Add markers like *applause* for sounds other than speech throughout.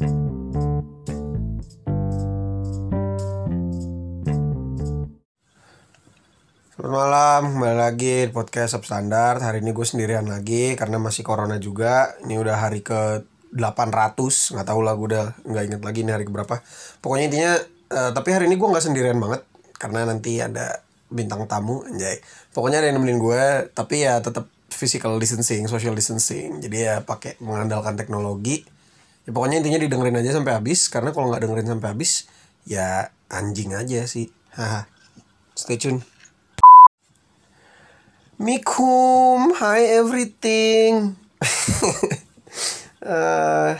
Selamat malam, kembali lagi di podcast Substandard Hari ini gue sendirian lagi karena masih corona juga. Ini udah hari ke 800 nggak tahu lah gue udah nggak inget lagi ini hari keberapa. Pokoknya intinya, eh, tapi hari ini gue nggak sendirian banget Karena nanti ada bintang tamu, anjay. Pokoknya ada yang nemenin gue, tapi ya tetap physical distancing, social distancing. Jadi ya pakai mengandalkan teknologi Ya pokoknya intinya didengerin aja sampai habis Karena kalau nggak dengerin sampai habis Ya anjing aja sih Haha Stay tune Mikum, hi everything. *laughs* Eh,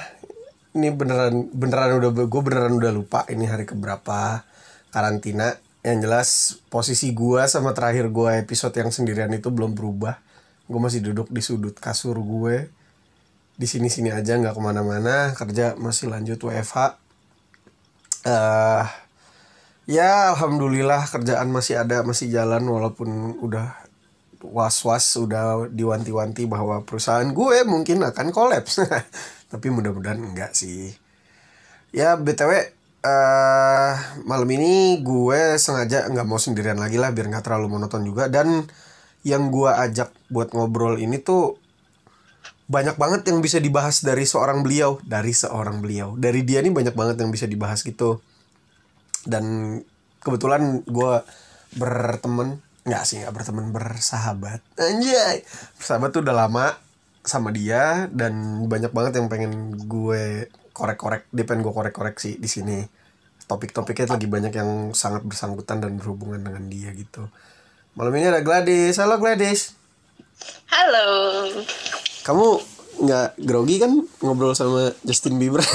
ini beneran beneran udah gue beneran udah lupa ini hari keberapa karantina. Yang jelas posisi gue sama terakhir gue episode yang sendirian itu belum berubah. Gue masih duduk di sudut kasur gue. Di sini-sini aja nggak ke mana-mana. Kerja masih lanjut WFH. eh ya alhamdulillah kerjaan masih ada masih jalan walaupun udah was-was udah diwanti-wanti bahwa perusahaan gue mungkin akan kolaps. *laughs* Tapi mudah-mudahan enggak sih. Ya BTW eh malam ini gue sengaja nggak mau sendirian lagi lah biar nggak terlalu monoton juga dan yang gue ajak buat ngobrol ini tuh banyak banget yang bisa dibahas dari seorang beliau, dari seorang beliau. Dari dia nih banyak banget yang bisa dibahas gitu. Dan kebetulan gue berteman nggak sih nggak berteman bersahabat. Anjay! Bersahabat tuh udah lama sama dia dan banyak banget yang pengen gue korek-korek dia pengen gue korek-korek sih di sini. Topik-topiknya lagi banyak yang sangat bersangkutan dan berhubungan dengan dia gitu. Malam ini ada Gladys. Halo Gladys. Halo. Kamu nggak grogi kan ngobrol sama Justin Bieber *laughs*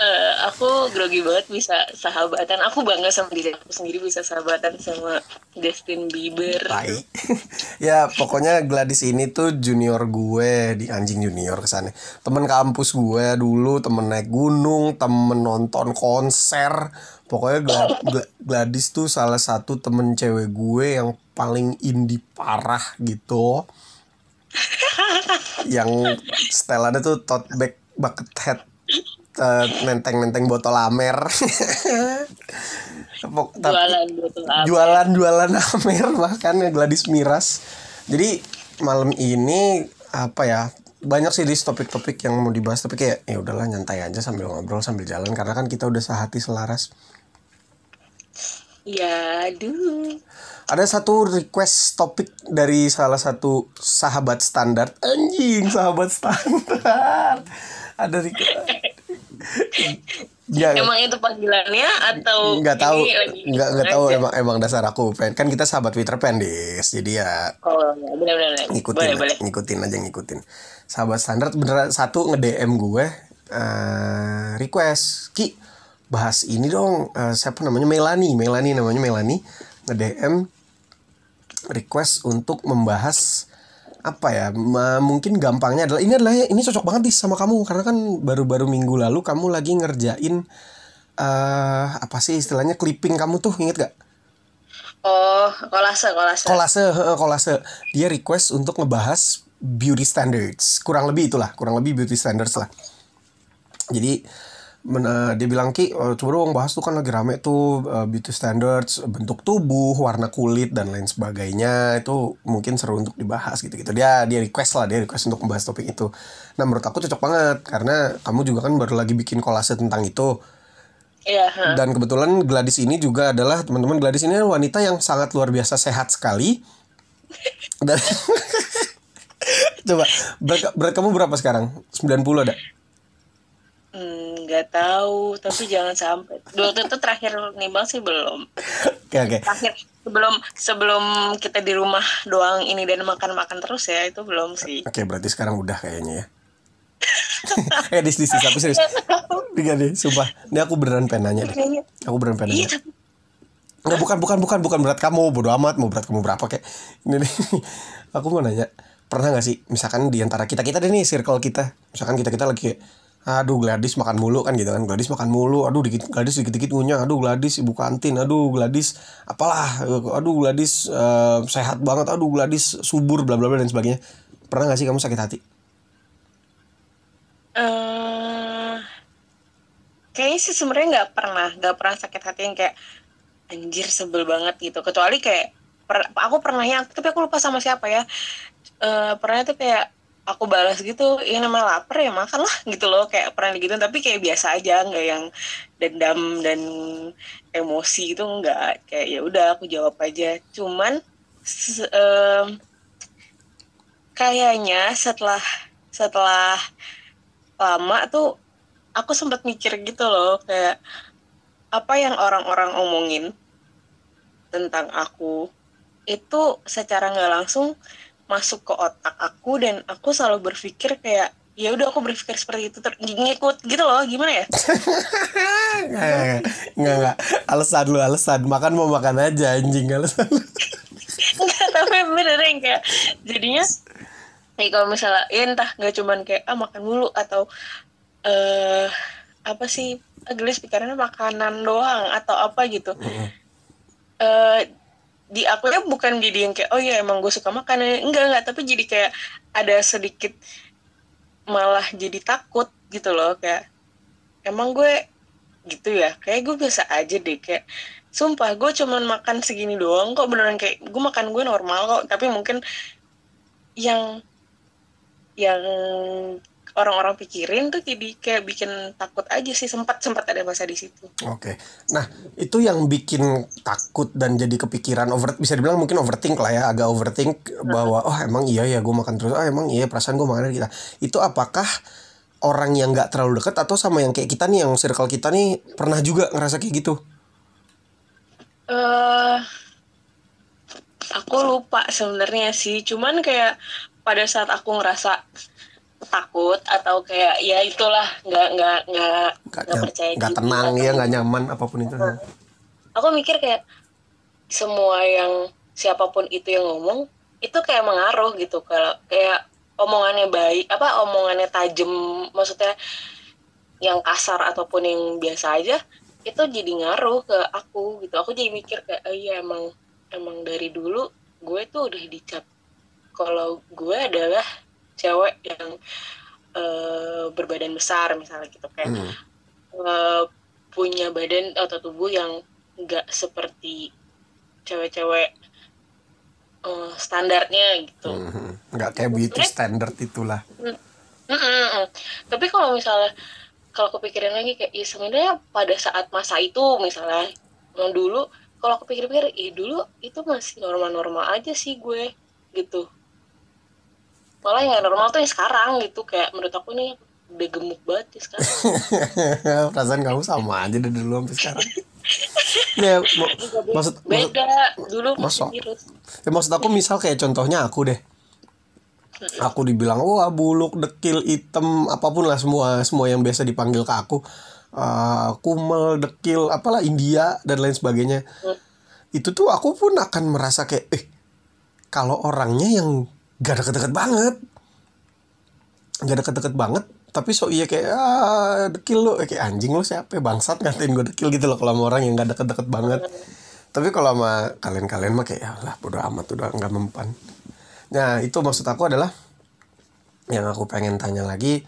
Eh, aku grogi banget bisa sahabatan. Aku bangga sama diri aku sendiri bisa sahabatan sama Justin Bieber. Tai. *laughs* ya pokoknya Gladys ini tuh junior gue di anjing junior ke sana. Temen kampus gue dulu, temen naik gunung, temen nonton konser. Pokoknya Gla- *laughs* Gla- Gladys tuh salah satu temen cewek gue yang paling indie parah gitu. yang setelannya tuh tote bag bucket hat eh, nenteng-nenteng botol amer. *laughs* Jualan botol jualan jualan Amer bahkan ya Gladys Miras jadi malam ini apa ya banyak sih list topik-topik yang mau dibahas tapi kayak ya udahlah nyantai aja sambil ngobrol sambil jalan karena kan kita udah sehati selaras Ya, aduh. ada satu request topik dari salah satu sahabat standar anjing sahabat standar ada request ya, Emang itu panggilannya atau nggak tahu nggak nggak tahu aja? emang emang dasar aku pengen kan kita sahabat Peter Pan Dis jadi ya Oh, ya, benar-benar. ngikutin Boleh, aja, boleh. ngikutin aja ngikutin sahabat standar beneran satu nge DM gue eh, request ki bahas ini dong. Eh, siapa namanya? Melani. Melani namanya Melani. Nge DM request untuk membahas apa ya? Mungkin gampangnya adalah ini adalah ini cocok banget Dis sama kamu. Karena kan baru-baru minggu lalu kamu lagi ngerjain eh apa sih istilahnya? Clipping kamu tuh inget gak Oh, kolase, kolase. kolase kolase. Dia request untuk ngebahas beauty standards. Kurang lebih itulah kurang lebih beauty standards lah. Jadi men- eh, dia bilang ki eh, coba dong bahas tuh kan lagi rame tuh eh, beauty standards bentuk tubuh warna kulit dan lain sebagainya itu mungkin seru untuk dibahas gitu gitu dia dia request lah dia request untuk membahas topik itu nah menurut aku cocok banget karena kamu juga kan baru lagi bikin kolase tentang itu Iya, dan kebetulan Gladys ini juga adalah teman-teman Gladys ini wanita yang sangat luar biasa sehat sekali. *laughs* Dan *laughs* coba berat, berat kamu berapa sekarang? 90 ada? Hmm, nggak tahu, tapi jangan sampai. Waktu itu terakhir nimbang sih belum. Oke oke. Terakhir sebelum sebelum kita di rumah doang ini dan makan-makan terus ya itu belum sih. Oke berarti sekarang udah kayaknya ya. *laughs* eh dis dis aku serius. Enggak deh, sumpah. Ini aku beneran pengen nanya deh. Kayaknya. Aku beneran pengen Iya, tapi Enggak bukan bukan bukan bukan berat kamu, bodo amat mau berat kamu berapa kayak. Ini nih. Aku mau nanya, pernah gak sih misalkan di antara kita kita deh nih circle kita, misalkan kita kita lagi aduh Gladys makan mulu kan gitu kan. Gladys makan mulu. Aduh dikit Gladys dikit dikit ngunyah. Aduh Gladys ibu kantin. Aduh Gladys apalah. Aduh Gladys eh, sehat banget. Aduh Gladys subur bla bla bla dan sebagainya. Pernah gak sih kamu sakit hati? Eh kayaknya sih sebenarnya nggak pernah nggak pernah sakit hati yang kayak anjir sebel banget gitu. Kecuali kayak per, aku pernahnya tapi aku lupa sama siapa ya. Eh pernah tuh kayak aku balas gitu ya namanya lapar ya makan lah gitu loh kayak pernah gitu. Tapi kayak biasa aja nggak yang dendam dan emosi itu nggak. Kayak ya udah aku jawab aja. Cuman se- em, kayaknya setelah setelah lama tuh aku sempat mikir gitu loh kayak apa yang orang-orang omongin tentang aku itu secara nggak langsung masuk ke otak aku dan aku selalu berpikir kayak ya udah aku berpikir seperti itu ter ngikut gitu loh gimana ya *laughs* Nggak, nggak, nggak. Alasan lu, alasan. Makan mau makan aja, anjing. Alasan lu. Enggak, tapi bener yang kayak jadinya ya kalau misalnya ya entah nggak cuman kayak ah makan mulu atau eh apa sih gelis pikirannya makanan doang atau apa gitu eh di aku ya bukan jadi yang kayak oh ya emang gue suka makan. Enggak enggak tapi jadi kayak ada sedikit malah jadi takut gitu loh kayak emang gue gitu ya? Kayak gue biasa aja deh kayak sumpah gue cuman makan segini doang kok beneran kayak gue makan gue normal kok. Tapi mungkin yang yang orang-orang pikirin tuh jadi kayak bikin takut aja sih sempat sempat ada masa di situ Oke. Nah, itu yang bikin takut dan jadi kepikiran over bisa dibilang mungkin overthink lah ya, agak overthink bahwa oh emang iya ya gue makan terus, oh emang iya perasaan gue makan kita. Itu apakah orang yang nggak terlalu dekat atau sama yang kayak kita nih yang circle kita nih pernah juga ngerasa kayak gitu? eh aku lupa sebenarnya sih cuman kayak pada saat aku ngerasa takut atau kayak ya itulah nggak nggak nggak Nggak percaya nggak tenang ya, nggak nyaman apa pun itu. aku mikir kayak semua yang siapa pun itu yang ngomong itu kayak mengaruh gitu. Kalau kayak omongannya baik apa omongannya tajam maksudnya yang kasar ataupun yang biasa aja itu jadi ngaruh ke aku gitu. Aku jadi mikir kayak oh iya emang emang dari dulu gue tuh udah dicap kalau gue adalah cewek yang eh, berbadan besar misalnya gitu kayak Hmm. eh, punya badan atau tubuh yang nggak seperti cewek-cewek eh, standarnya gitu. Mhm. Nggak kayak beauty standard itulah. Mm-mm. Tapi kalau misalnya kalau aku pikirin lagi kayak ya sebenarnya pada saat masa itu misalnya dulu kalau aku pikir-pikir ya dulu itu masih normal-normal aja sih gue gitu. Malah yang normal tuh yang sekarang gitu kayak menurut aku nih udah gemuk banget ya sekarang. *laughs* Perasaan kamu sama aja dari dulu sampai sekarang. ya, *laughs* ma- maksud, maksud Beda dulu virus. Ya maksud aku misal kayak contohnya aku deh. Aku dibilang wah buluk, dekil, hitam, apa pun lah semua semua yang biasa dipanggil ke aku. Eh, kumel, dekil, apalah India dan lain sebagainya. Itu tuh aku pun akan merasa kayak eh kalau orangnya yang gak deket-deket banget. Gak deket-deket banget tapi so iya kayak ah, dekil lo kayak anjing lo siapa ya? Bangsat ngatain gue dekil gitu loh kalau sama orang yang gak deket-deket banget. Tapi kalau sama kalian-kalian mah kayak ya lah bodo amat udah nggak mempan. Nah itu maksud aku adalah yang aku pengen tanya lagi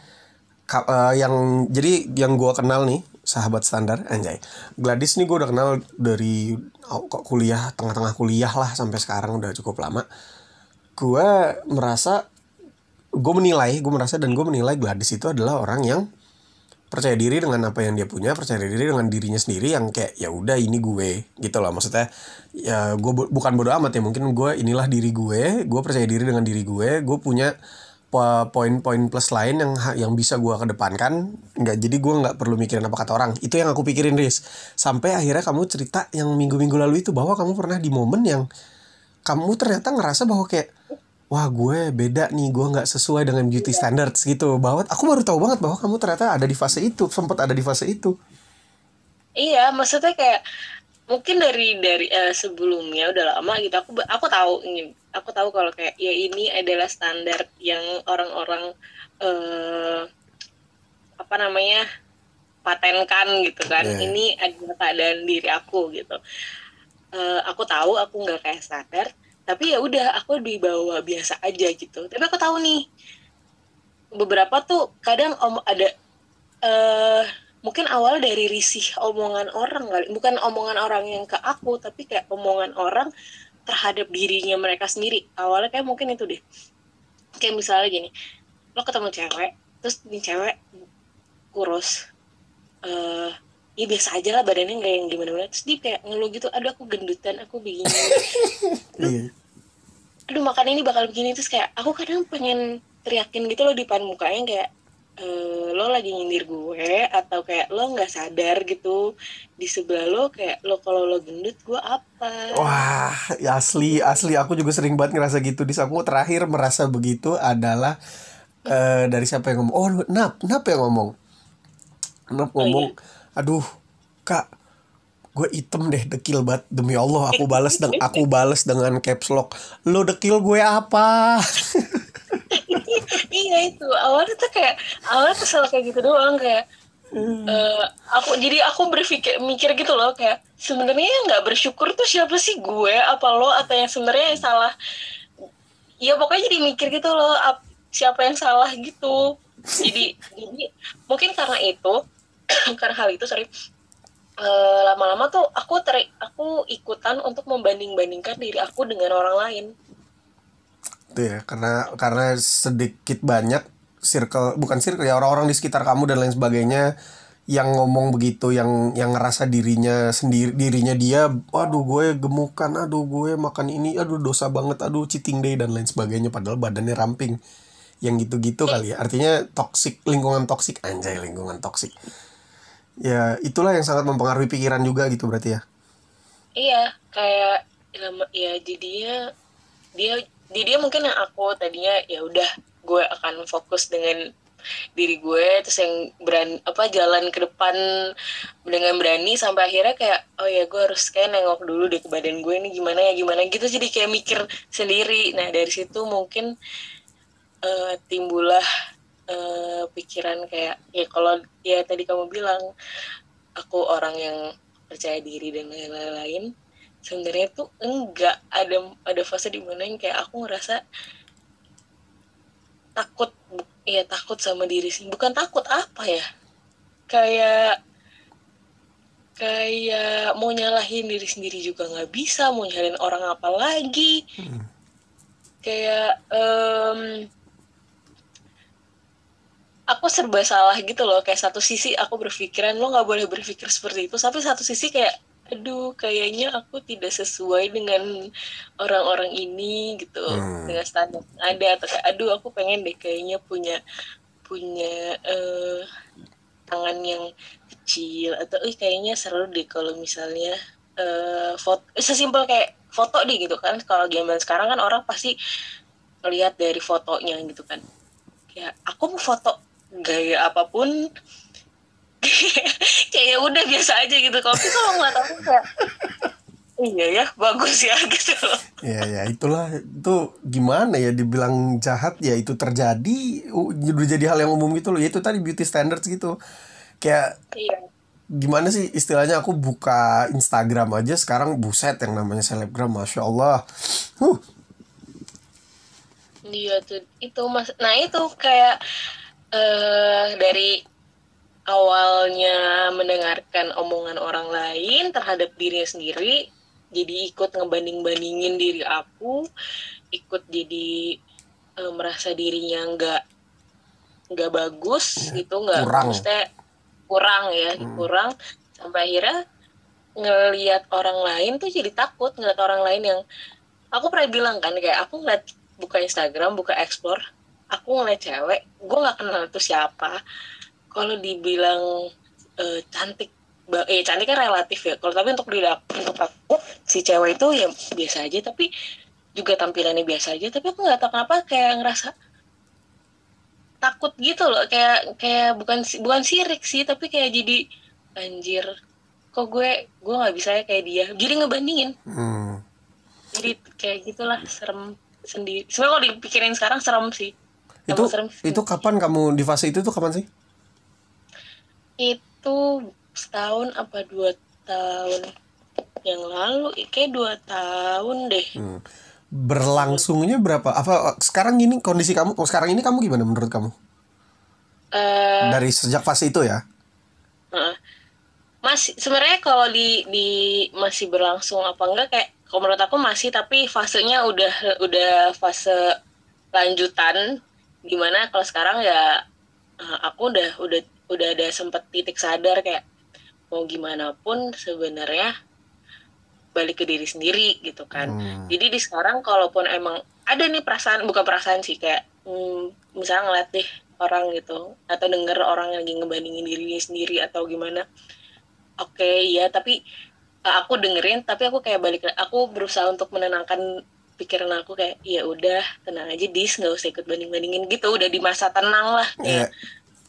ka- eh, yang jadi yang gua kenal nih sahabat standar anjay. Gladys nih gue udah kenal dari oh, kok kuliah tengah-tengah kuliah lah sampai sekarang udah cukup lama gue merasa gue menilai gue merasa dan gue menilai Gladys itu adalah orang yang percaya diri dengan apa yang dia punya percaya diri dengan dirinya sendiri yang kayak ya udah ini gue gitu loh. Maksudnya ya gue bu- bukan bodoh amat ya mungkin gue inilah diri gue gue percaya diri dengan diri gue gue punya po- poin-poin plus lain yang yang bisa gue kedepankan. Nggak jadi gue nggak perlu mikirin apa kata orang. Itu yang aku pikirin Riz. Sampai akhirnya kamu cerita yang minggu-minggu lalu itu bahwa kamu pernah di momen yang kamu ternyata ngerasa bahwa kayak wah gue beda nih gue nggak sesuai dengan beauty standards gitu. Bahwa aku baru tahu banget bahwa kamu ternyata ada di fase itu sempat ada di fase itu. Iya, maksudnya kayak mungkin dari dari eh, sebelumnya udah lama gitu aku aku tahu ini aku tahu kalau kayak ya ini adalah standar yang orang-orang eh apa namanya patenkan gitu kan. Iya. ini adalah keadaan diri aku gitu. Eh, aku tahu aku nggak kayak standar tapi ya udah aku dibawa biasa aja gitu. Tapi aku tahu nih beberapa tuh kadang om ada eh mungkin awal dari risih omongan orang kali. Bukan omongan orang yang ke aku tapi kayak omongan orang terhadap dirinya mereka sendiri. Awalnya kayak mungkin itu deh. Kayak misalnya gini lo ketemu cewek terus ini cewek kurus eh ya biasa aja lah badannya nggak yang gimana gimana terus dia kayak ngeluh gitu aduh aku gendutan aku begini. *laughs* Iya. aduh makan ini bakal begini. Terus kayak aku kadang pengen teriakin gitu loh di depan mukanya kayak eh, lo lagi nyindir gue atau kayak lo nggak sadar gitu di sebelah lo kayak lo kalau lo gendut gue apa? Wah, ya asli asli. Aku juga sering banget ngerasa gitu. Di aku terakhir merasa begitu adalah eh, dari siapa yang ngomong? Oh, Nap, Nap yang ngomong. Nap ngomong, aduh, Kak, gue item deh dekil banget demi Allah aku balas dengan aku balas dengan caps lock. Lo dekil gue apa? *laughs* iya itu awalnya tuh kayak awalnya kesel kayak gitu doang kayak eh, aku jadi aku berpikir mikir gitu loh kayak sebenarnya yang nggak bersyukur tuh siapa sih gue apa lo atau yang sebenarnya yang salah ya pokoknya jadi mikir gitu loh ap- siapa yang salah gitu jadi jadi mungkin karena itu *coughs* karena hal itu sorry. Eh, lama-lama tuh aku ter aku ikutan untuk membanding-bandingkan diri aku dengan orang lain. Tuh ya, karena karena sedikit banyak circle bukan circle ya orang-orang di sekitar kamu dan lain sebagainya yang ngomong begitu yang yang ngerasa dirinya sendiri dirinya dia aduh gue gemukan aduh gue makan ini aduh dosa banget aduh cheating day dan lain sebagainya padahal badannya ramping. Yang gitu-gitu kali ya. Artinya toxic lingkungan toxic. Anjay lingkungan toxic ya itulah yang sangat mempengaruhi pikiran juga gitu berarti ya. Iya, kayak ya jadinya dia di dia mungkin yang aku tadinya ya udah gue akan fokus dengan diri gue terus yang berani apa jalan ke depan dengan berani sampai akhirnya kayak oh ya gue harus kayak nengok dulu deh ke badan gue ini gimana ya gimana gitu jadi kayak mikir sendiri. Nah dari situ mungkin eh, timbullah eh, pikiran kayak ya kalau ya tadi kamu bilang aku orang yang percaya diri dan lain-lain sebenarnya tuh enggak. Ada ada fase di mana yang kayak aku ngerasa takut ya takut sama diri sih. Bukan takut apa ya? Kayak kayak mau nyalahin diri sendiri juga nggak bisa mau nyalahin orang apa lagi. Kayak em, aku serba salah gitu loh. Kayak satu sisi aku berpikiran lo nggak boleh berpikir seperti itu. Tapi satu sisi kayak aduh kayaknya aku tidak sesuai dengan orang-orang ini gitu. Hmm. dengan standar ada atau kayak aduh aku pengen deh kayaknya punya punya eh, tangan yang kecil atau eh kayaknya seru deh kalau misalnya eh foto sesimpel kayak foto deh gitu kan. Kalau zaman sekarang kan orang pasti ngelihat dari fotonya gitu kan. Kayak aku mau foto gaya apa pun *laughs* kayak udah biasa aja gitu. Kalau kalau nggak tahu kayak iya ya bagus ya *laughs* gitu loh. Ya ya itulah. Itu gimana ya dibilang jahat? Ya itu terjadi. Udah jadi hal yang umum gitu loh. Ya itu tadi beauty standards gitu. Kayak iya. gimana sih istilahnya? Aku buka Instagram aja sekarang buset yang namanya selebgram masya Allah. Huh. Iya tuh. Itu mas. Nah itu kayak eh dari awalnya mendengarkan omongan orang lain terhadap dirinya sendiri, jadi ikut ngebanding-bandingin diri aku, ikut jadi eh, merasa dirinya nggak nggak bagus gitu, nggak kurang. maksudnya kurang ya, kurang sampai akhirnya ngelihat orang lain tuh jadi takut ngeliat orang lain yang aku pernah bilang kan kayak aku ngeliat buka Instagram buka explore aku ngeliat cewek gue nggak kenal itu siapa. Kalau dibilang eh, cantik eh cantik kan relatif ya. Kalau tapi untuk aku- untuk aku si cewek itu ya biasa aja tapi juga tampilannya biasa aja. Tapi aku nggak tahu kenapa kayak ngerasa takut gitu loh. Kayak kayak bukan bukan sirik sih tapi kayak jadi anjir kok gue gue nggak bisa ya kayak dia. Jadi ngebandingin. Hmm. jadi kayak gitulah serem sendiri. Sebenarnya kalau dipikirin sekarang serem sih itu itu kapan kamu di fase itu tuh kapan sih? Itu setahun apa dua tahun yang lalu? Kayak dua tahun deh. Hmm. berlangsungnya berapa? Apa sekarang ini kondisi kamu oh, sekarang ini kamu gimana menurut kamu? Eh dari sejak fase itu ya? Heeh. masih sebenarnya kalau di di masih berlangsung apa enggak kayak kalau menurut aku masih tapi fasenya udah udah fase lanjutan di mana kalau sekarang ya eh, aku udah udah udah ada sempet titik sadar kayak mau gimana pun sebenarnya balik ke diri sendiri gitu kan Hmm. jadi di sekarang kalaupun emang ada nih perasaan bukan perasaan sih kayak hmm, misalnya ngeliat deh orang gitu atau denger orang yang lagi ngebandingin dirinya sendiri atau gimana oke ya tapi uh, aku dengerin tapi aku kayak balik aku berusaha untuk menenangkan pikiran aku kayak ya udah tenang aja dis nggak usah ikut banding bandingin gitu. Udah di masa tenang lah. Ya kayak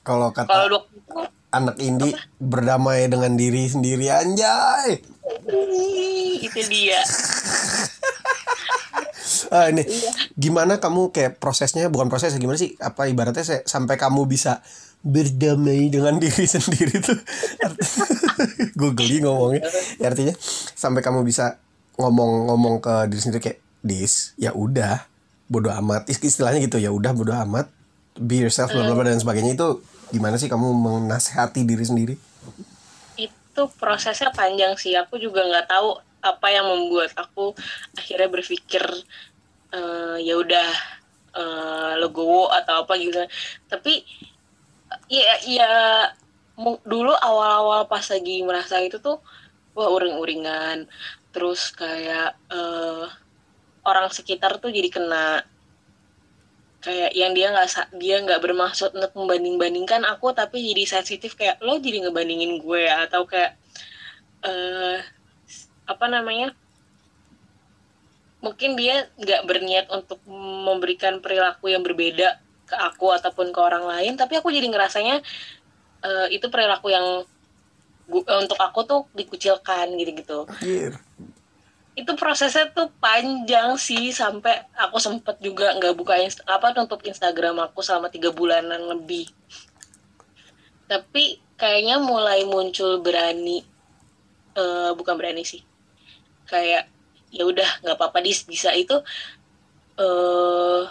kalau kalau kata anak indie berdamai dengan diri sendiri anjay. "Ih, itu dia. *laughs* Ah, ini. Iya. gimana kamu kayak prosesnya? Bukan proses gimana sih? Apa ibaratnya saya, sampai kamu bisa berdamai dengan *laughs* diri sendiri tuh? *laughs* Gue geli ngomongnya. Ya, artinya sampai kamu bisa ngomong-ngomong ke diri sendiri kayak dis ya udah bodo amat. Is- istilahnya gitu ya udah bodo amat. Be yourself bla bla bla dan sebagainya. Itu gimana sih kamu menasehati diri sendiri? Itu prosesnya panjang sih. Aku juga nggak tahu apa yang membuat aku akhirnya berpikir eh, ya udah eh, legowo atau apa gitu. Tapi ya ya dulu awal-awal pas lagi merasa itu tuh wah uring-uringan. Terus kayak eh, orang sekitar tuh jadi kena kayak yang dia nggak dia nggak bermaksud untuk membanding-bandingkan aku tapi jadi sensitif kayak lo jadi ngebandingin gue atau kayak eh apa namanya mungkin dia nggak berniat untuk memberikan perilaku yang berbeda ke aku ataupun ke orang lain tapi aku jadi ngerasanya eh, itu perilaku yang gu- eh, untuk aku tuh dikucilkan gitu-gitu Anjir. Itu prosesnya tuh panjang sih sampai aku sempet juga nggak buka inst- apa nutup Instagram aku selama tiga bulanan lebih. Tapi kayaknya mulai muncul berani eh, bukan berani sih kayak ya udah nggak apa-apa dis bisa. Itu eh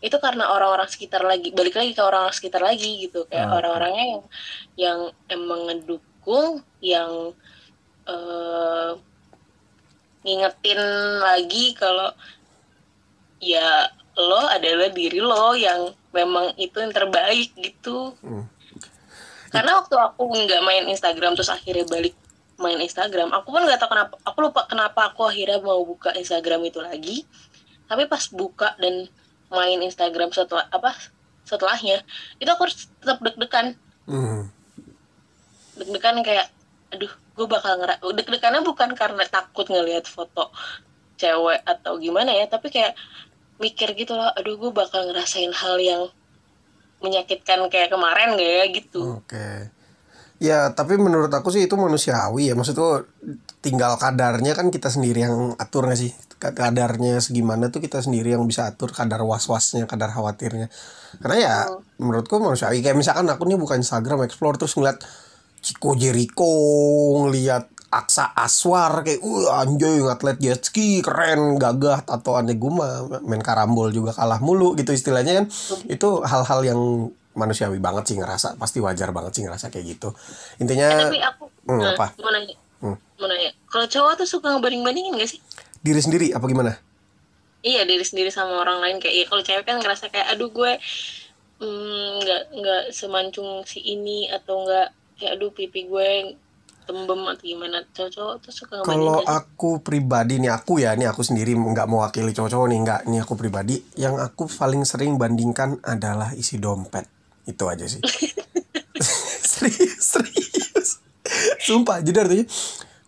itu karena orang-orang sekitar lagi balik lagi ke orang-orang sekitar lagi gitu. Kayak oke. orang-orangnya yang yang emang ngedukung yang eh ngingetin lagi kalau ya lo adalah diri lo yang memang itu yang terbaik gitu Hmm. karena waktu aku nggak main Instagram terus akhirnya balik main Instagram aku pun nggak tahu kenapa aku lupa kenapa aku akhirnya mau buka Instagram itu lagi tapi pas buka dan main Instagram setelah apa setelahnya itu aku tetap deg-degan Hmm. deg-degan kayak aduh gue bakal ngera deg-degannya bukan karena takut ngelihat foto cewek atau gimana ya tapi kayak mikir gitu loh aduh gue bakal ngerasain hal yang menyakitkan kayak kemarin gak ya gitu Oke. Ya, tapi menurut aku sih itu manusiawi ya. Maksud tuh tinggal kadarnya kan kita sendiri yang atur gak sih? Ka- Kadarnya segimana tuh kita sendiri yang bisa atur kadar was-wasnya, kadar khawatirnya. Karena ya menurutku manusiawi. Kayak misalkan aku nih buka Instagram explore terus ngeliat Chico Jericho, ngeliat Aksa Aswar kayak uh anjay atlet jet ski keren gagah atau aneh gue mah main karambol juga kalah mulu gitu istilahnya kan. Itu hal-hal yang manusiawi banget sih ngerasa pasti wajar banget sih ngerasa kayak gitu. Eh, intinya tapi aku Hmm, nah, apa? mau nanya Hmm. mau nanya. Kalau cowok tuh suka ngebanding-bandingin gak sih? Diri sendiri apa gimana? Iya diri sendiri sama orang lain kayak iya kalau cewek kan ngerasa kayak aduh gue mm, nggak nggak semancung si ini atau nggak kayak aduh pipi gue tembem atau gimana cowok-cowok tuh suka Kalau aku pribadi nih aku ya, nih aku sendiri nggak mewakili cowok-cowok nih nggak, nih aku pribadi yang aku paling sering bandingkan adalah isi dompet itu aja sih. *laughs* serius, serius. Sumpah, jadi artinya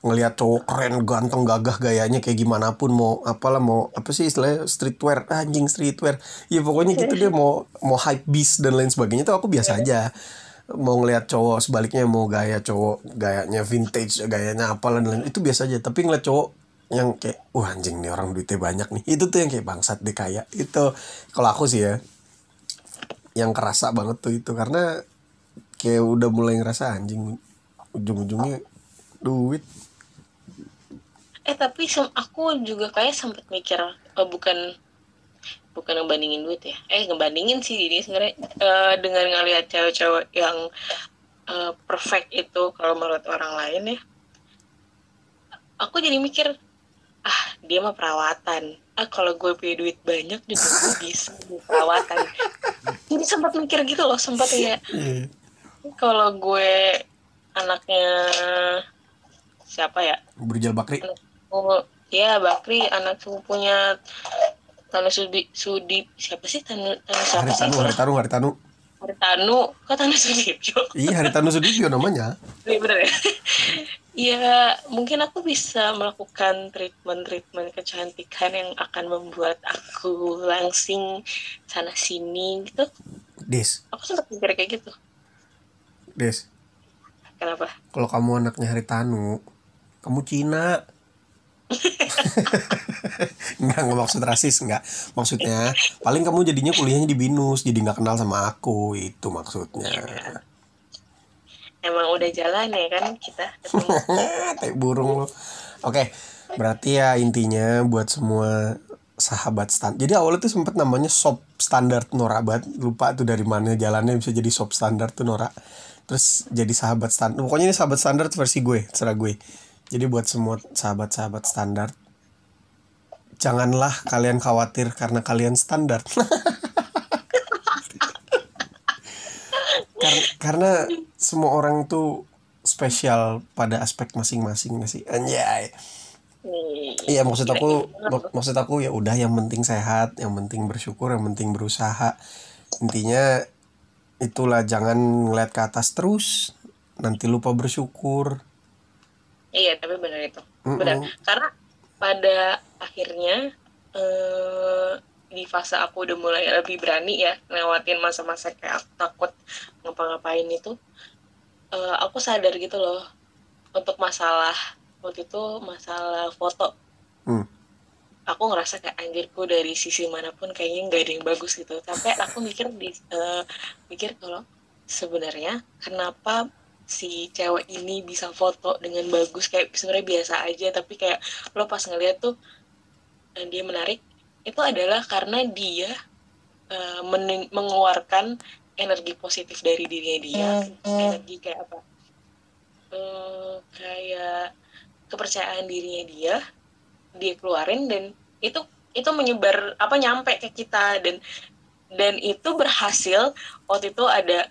ngelihat cowok keren, ganteng, gagah gayanya kayak gimana pun mau apalah mau apa sih istilahnya streetwear, anjing streetwear. Ya pokoknya gitu dia mau mau hype beast dan lain sebagainya itu aku biasa aja mau ngelihat cowok sebaliknya mau gaya cowok gayanya vintage gayanya apalah dan itu biasa aja. Tapi ngeliat cowok yang kayak wah anjing nih orang duitnya banyak nih. Itu tuh yang kayak bangsat deh kaya itu. Kalau aku sih ya yang kerasa banget tuh itu. Karena kayak udah mulai ngerasa anjing ujung-ujungnya duit. Eh tapi aku juga kayak sempet mikir eh, bukan bukan ngebandingin duit ya. Eh ngebandingin sih ini sebenarnya. Eh, dengan ngelihat cewek-cewek yang eh, perfect itu kalau menurut orang lain ya. Aku jadi mikir ah dia mah perawatan. Ah kalau gue punya duit banyak juga gue bisa perawatan. Jadi sempat mikir gitu loh sempat ya. Iya. kalau gue anaknya siapa ya? Burjal Bakri. Oh ya Bakri anak sepupunya Tanu Sudi Sudi siapa sih? Tanu Tanu siapa Hari sih? Tanu Hari Tanu Hari Tanu. Hari Tanu. Kok Tanu Sudibyo iya Hari Tanu Sudibyo namanya. *laughs* Iya bener ya. Ya mungkin aku bisa melakukan treatment-treatment kecantikan yang akan membuat aku langsing sana sini gitu. Des. Aku sempat mikir kayak gitu. Des. Kenapa? Kalau kamu anaknya Hari Tanu kamu Cina *laughs* Enggak, enggak maksud rasis, enggak Maksudnya, paling kamu jadinya kuliahnya di BINUS Jadi nggak kenal sama aku, itu maksudnya. Emang udah jalan ya kan kita *laughs* Tai burung lu. Oke, berarti ya intinya buat semua sahabat stand Jadi awalnya tuh sempet namanya shop standar Nora banget. Lupa tuh dari mana jalannya bisa jadi shop standar tuh Nora. Terus jadi sahabat standar Pokoknya ini sahabat standar versi gue, serah gue Jadi buat semua sahabat-sahabat standar Janganlah kalian khawatir karena kalian standar *laughs* Kar- Karena semua orang tuh spesial pada aspek masing-masing sih Anjay Iya maksud aku mak- maksud aku ya udah yang penting sehat, yang penting bersyukur, yang penting berusaha. Intinya itulah jangan ngeliat ke atas terus, nanti lupa bersyukur. Iya tapi benar itu Mm-mm. benar karena pada akhirnya eh, di fase aku udah mulai lebih berani ya lewatin masa-masa kayak aku takut ngapa-ngapain itu eh, aku sadar gitu loh untuk masalah waktu itu masalah foto Hmm. aku ngerasa kayak anjirku dari sisi mana pun kayaknya nggak ada yang bagus gitu sampai aku mikir di eh, mikir kalau sebenarnya kenapa si cewek ini bisa foto dengan bagus kayak sebenarnya biasa aja tapi kayak lo pas ngeliat tuh eh, dia menarik itu adalah karena dia eh, men- mengeluarkan energi positif dari dirinya dia. Energi kayak apa? Eh, kayak kepercayaan dirinya dia dia keluarin dan itu itu menyebar apa nyampe ke kita dan dan itu berhasil waktu itu ada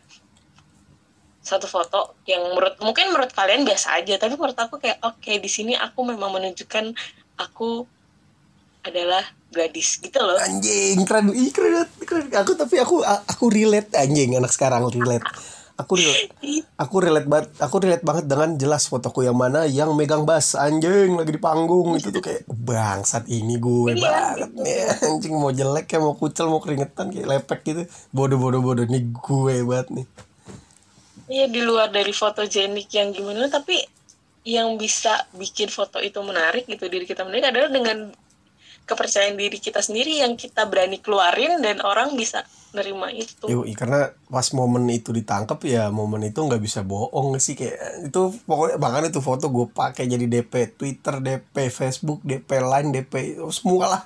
satu foto yang menurut mungkin menurut kalian biasa aja tapi menurut aku kayak oke di sini aku memang menunjukkan aku adalah gadis gitu loh. Anjing keren, ih keren, keren. Aku tapi aku aku relate anjing anak sekarang relate. Aku relate, aku relate banget, aku relate banget dengan jelas fotoku yang mana yang megang bass anjing lagi di panggung. Itu tuh kayak bangsat ini gue Iya, banget nih anjing mau jelek kayak mau kucel mau keringetan kayak lepek gitu. Bodoh bodoh bodoh nih gue banget nih Iya di luar dari fotogenik yang gimana tapi yang bisa bikin foto itu menarik gitu diri kita menarik adalah dengan kepercayaan diri kita sendiri yang kita berani keluarin dan orang bisa nerima itu. Yoi, karena pas momen itu ditangkap ya momen itu nggak bisa bohong sih kayak itu pokoknya bahkan itu foto gue pakai jadi DP Twitter, DP Facebook, DP Line, DP semua lah.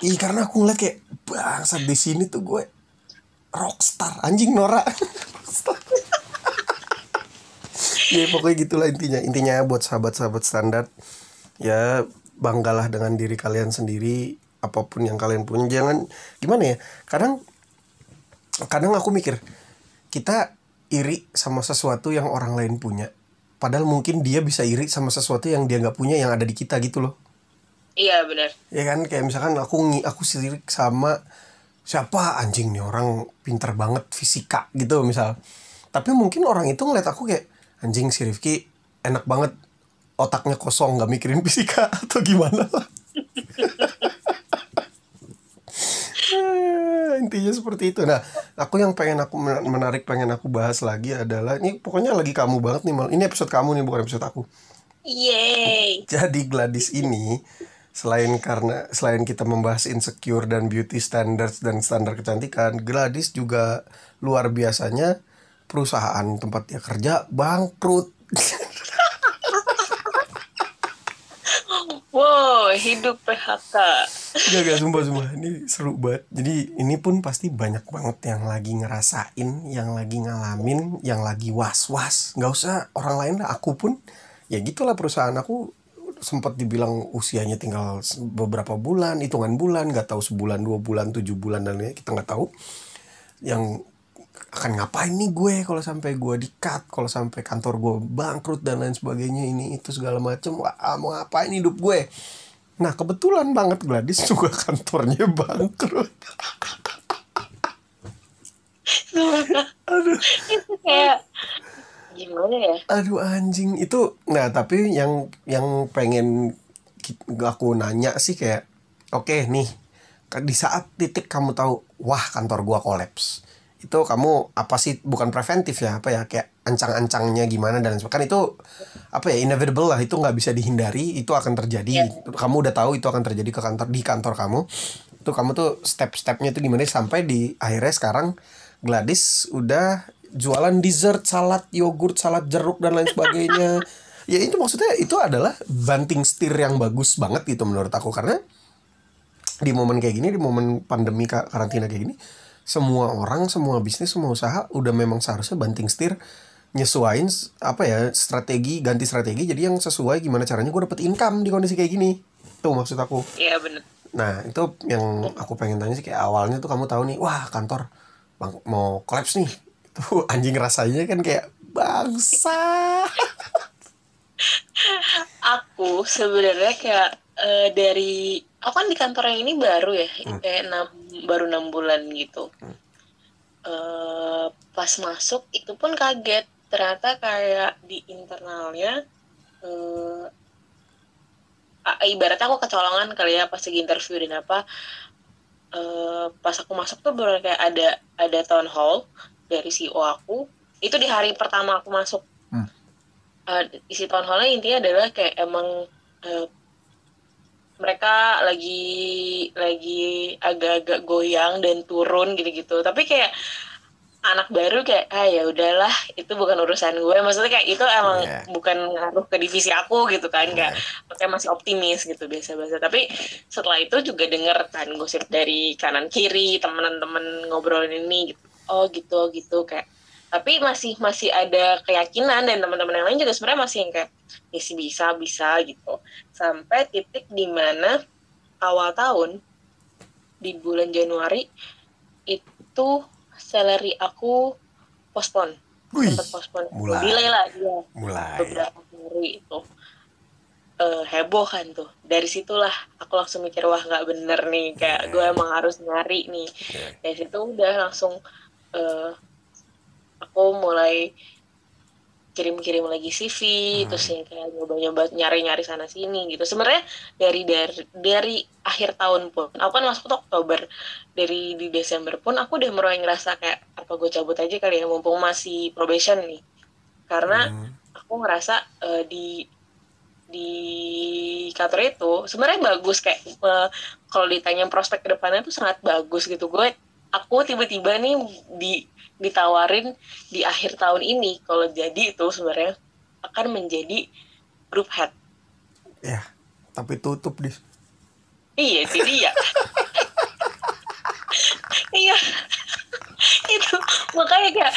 Ih karena aku ngeliat kayak bangsat di sini tuh gue rockstar. Anjing Nora. *laughs* Ya pokoknya gitulah intinya. Intinya buat sahabat-sahabat standar ya banggalah dengan diri kalian sendiri apa pun yang kalian punya. Jangan gimana ya kadang kadang aku mikir kita iri sama sesuatu yang orang lain punya padahal mungkin dia bisa iri sama sesuatu yang dia nggak punya yang ada di kita gitu loh. Iya benar. ya kan kayak misalkan aku ngi aku sirik sama siapa anjing nih orang pinter banget fisika gitu misal. Tapi mungkin orang itu ngeliat aku kayak anjing si Rifki enak banget. Otaknya kosong nggak mikirin fisika *laughs* atau gimana? Lah *laughs* intinya seperti itu. Nah aku yang pengen aku men- menarik pengen aku bahas lagi adalah ini pokoknya lagi kamu banget nih mal. Ini episode kamu nih bukan episode aku. Yeay. jadi Gladys ini selain karena selain kita membahas insecure dan beauty standards dan standar kecantikan, Gladys juga luar biasanya perusahaan tempat dia kerja bangkrut. *laughs* Wow, hidup PHK. Gak gak sumpah sumpah ini seru banget. Jadi ini pun pasti banyak banget yang lagi ngerasain, yang lagi ngalamin, yang lagi was was. Gak usah orang lain lah, aku pun ya gitulah perusahaan aku sempat dibilang usianya tinggal beberapa bulan, hitungan bulan, nggak tahu sebulan, dua bulan, tujuh bulan dan kita nggak tahu. Yang akan ngapain nih gue kalau sampai gue di cut, kalau sampai kantor gue bangkrut dan lain sebagainya ini itu segala macam. Wah, mau ngapain hidup gue? Nah kebetulan banget Gladys *laughs* juga kantornya bangkrut. Aduh. Itu kayak gimana ya? Aduh anjing itu. Nah tapi yang yang pengen aku nanya sih kayak, oke okay, nih di saat titik kamu tahu, wah kantor gua kolaps itu kamu apa sih bukan preventif ya apa ya kayak ancang-ancangnya gimana dan sebagainya kan itu apa ya inevitable lah itu nggak bisa dihindari itu akan terjadi yeah. kamu udah tahu itu akan terjadi ke kantor di kantor kamu itu kamu tuh step-stepnya itu gimana sampai di akhirnya sekarang Gladys udah jualan dessert salad yogurt salad jeruk dan lain sebagainya. *laughs* Ya itu maksudnya itu adalah banting setir yang bagus banget gitu menurut aku. Karena di momen kayak gini di momen pandemi karantina kayak gini semua orang, semua bisnis, semua usaha udah memang seharusnya banting setir nyesuain apa ya strategi ganti strategi. Jadi yang sesuai gimana caranya gue dapet income di kondisi kayak gini. Tuh maksud aku. Iya bener. Nah itu yang aku pengen tanya sih kayak awalnya tuh kamu tahu nih wah kantor mau kolaps nih tuh anjing rasanya kan kayak bangsa. Aku sebenarnya kayak uh, dari aku kan di kantor yang ini baru ya hmm. kayak enam baru enam bulan gitu. Hmm. uh, pas masuk itu pun kaget. Ternyata kayak di internalnya uh, ibaratnya aku kecolongan kali ya pas lagi interview dan apa. Uh, pas aku masuk tuh baru kayak ada ada town hall dari CEO aku itu di hari pertama aku masuk hmm. uh, isi town hallnya intinya adalah kayak emang uh, mereka lagi lagi agak-agak goyang dan turun gitu-gitu tapi kayak anak baru kayak ah ya udahlah itu bukan urusan gue maksudnya kayak itu emang yeah. bukan ngaruh ke divisi aku gitu kan yeah. kayak masih optimis gitu biasa-biasa tapi setelah itu juga denger kan gosip dari kanan kiri teman-teman ngobrolin ini gitu oh gitu gitu kayak. Tapi masih masih ada keyakinan dan teman-teman yang lain juga sebenarnya masih yang kayak misi bisa bisa gitu. Sampai titik di mana awal tahun di bulan Januari itu salary aku pospon sempat pospon mulai. Delay lah dia mulai. Beberapa hari itu. Uh, heboh kan tuh. Dari situlah aku langsung mikir wah nggak bener nih kayak yeah. gue emang harus nyari nih. Yeah. dari situ udah langsung uh, aku mulai kirim-kirim lagi CV hmm. terus yang kayak nyoba-nyoba nyari-nyari sana sini gitu sebenarnya dari dari dari akhir tahun pun aku kan masuk Oktober dari di Desember pun aku udah mulai ngerasa kayak apa gue cabut aja kali ya mumpung masih probation nih karena hmm. aku ngerasa uh, di di kantor itu sebenarnya bagus kayak uh, kalau ditanya prospek ke depannya tuh sangat bagus gitu gue aku tiba-tiba nih di ditawarin di akhir tahun ini kalau jadi itu sebenarnya akan menjadi group head. Ya, tapi tutup di. Iya, jadi ya. *laughs* iya. itu makanya kayak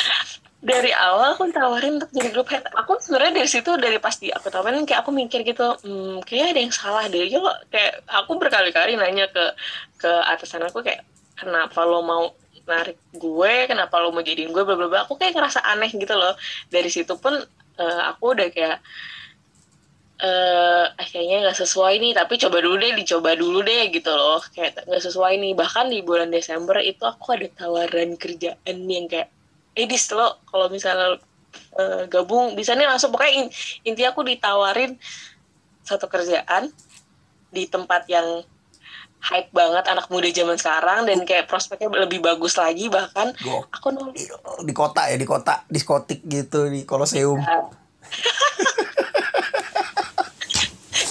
dari awal aku tawarin untuk jadi group head. Aku sebenarnya dari situ dari pasti aku tawarin kayak aku mikir gitu, hmm, kayak ada yang salah deh. Yo, kayak aku berkali-kali nanya ke ke atasan aku kayak kenapa lo mau narik gue kenapa lo mau jadiin gue bla bla bla. Aku kayak ngerasa aneh gitu loh. Dari situ pun uh, aku udah kayak uh, akhirnya nggak sesuai nih tapi coba dulu deh dicoba dulu deh gitu loh. Kayak nggak sesuai nih. Bahkan di bulan Desember itu aku ada tawaran kerjaan yang kayak eh dis lo kalau misalnya uh, gabung bisa nih langsung. Pokoknya intinya aku ditawarin satu kerjaan di tempat yang hype banget anak muda zaman sekarang dan kayak prospeknya lebih bagus lagi bahkan Go. aku nulis di kota ya di kota diskotik gitu di koloseum ya. *laughs*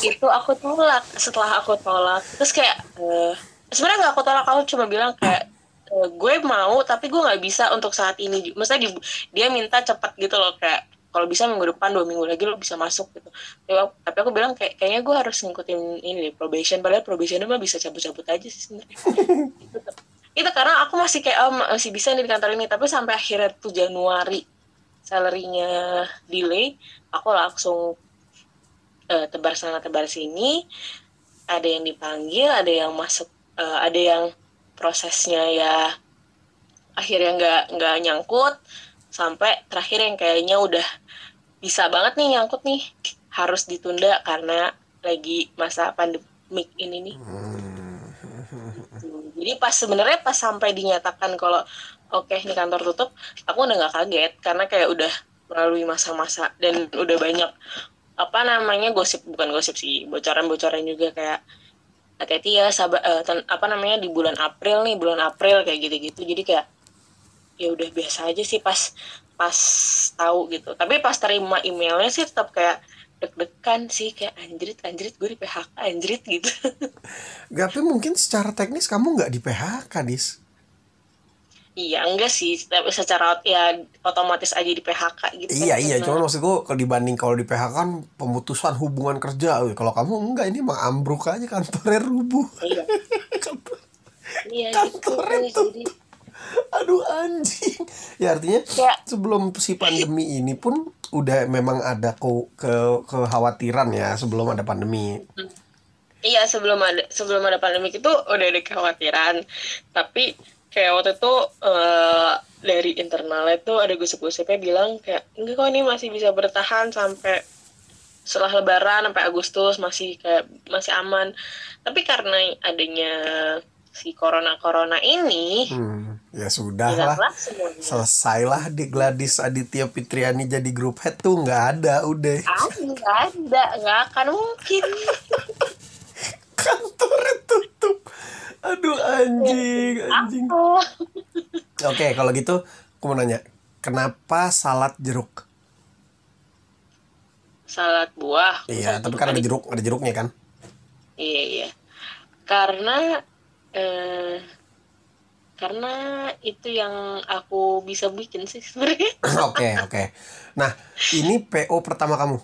itu aku tolak setelah aku tolak terus kayak uh, sebenarnya nggak aku tolak aku cuma bilang kayak uh, gue mau tapi gue nggak bisa untuk saat ini maksudnya di, dia minta cepat gitu loh kayak kalau bisa minggu depan dua minggu lagi lo bisa masuk gitu. Tapi aku, bilang kayak kayaknya gue harus ngikutin ini deh probation. Padahal probation mah bisa cabut-cabut aja sih sebenarnya. Itu, *laughs* itu karena aku masih kayak oh, masih bisa nih di kantor ini. Tapi sampai akhirnya tuh Januari salary-nya delay aku langsung uh, tebar sana tebar sini. Ada yang dipanggil ada yang masuk uh, ada yang prosesnya ya akhirnya nggak nggak nyangkut. Sampai terakhir yang kayaknya udah bisa banget nih nyangkut nih. Harus ditunda karena lagi masa pandemik ini nih. Gitu. jadi pas sebenarnya pas sampai dinyatakan kalau oke okay, ini kantor tutup aku udah nggak kaget karena kayak udah melalui masa-masa dan udah banyak apa namanya gosip bukan gosip sih bocoran-bocoran juga kayak hati-hati ya sabar uh, apa namanya di bulan April nih bulan April kayak gitu-gitu. Jadi kayak ya udah biasa aja sih pas pas tahu gitu tapi pas terima emailnya sih tetap kayak deg-degan sih kayak anjrit anjrit gue di PHK anjrit gitu *laughs* tapi mungkin secara teknis kamu nggak di PHK dis Iya enggak sih, tapi secara ya otomatis aja di PHK gitu. Iya kan, iya, cuma maksudku kalau dibanding kalau di PHK kan pemutusan hubungan kerja. Kalau kamu enggak ini mah ambruk aja kantornya rubuh. Iya. *laughs* Kantor, iya gitu. Jadi aduh anjing ya artinya ya. sebelum si pandemi ini pun udah memang ada ke, ke kekhawatiran ya sebelum ada pandemi hmm. iya sebelum ada sebelum ada pandemi itu udah ada kekhawatiran tapi kayak waktu itu uh, dari internal itu ada gosip-gosipnya bilang kayak enggak kok ini masih bisa bertahan sampai setelah lebaran sampai Agustus masih kayak masih aman tapi karena adanya si corona corona ini hmm, ya sudah lah. selesailah di Gladys Aditya Fitriani jadi grup head tuh nggak ada udah. Ah, nggak ada nggak akan mungkin. *laughs* Kantornya tutup. Aduh anjing anjing. oke kalau gitu aku mau nanya kenapa salad jeruk? Salad buah. Iya tapi kan ada jeruk ada jeruknya kan? Iya iya. Karena eh, karena itu yang aku bisa bikin sih sebenarnya. *laughs* Oke oke. Nah ini PO pertama kamu?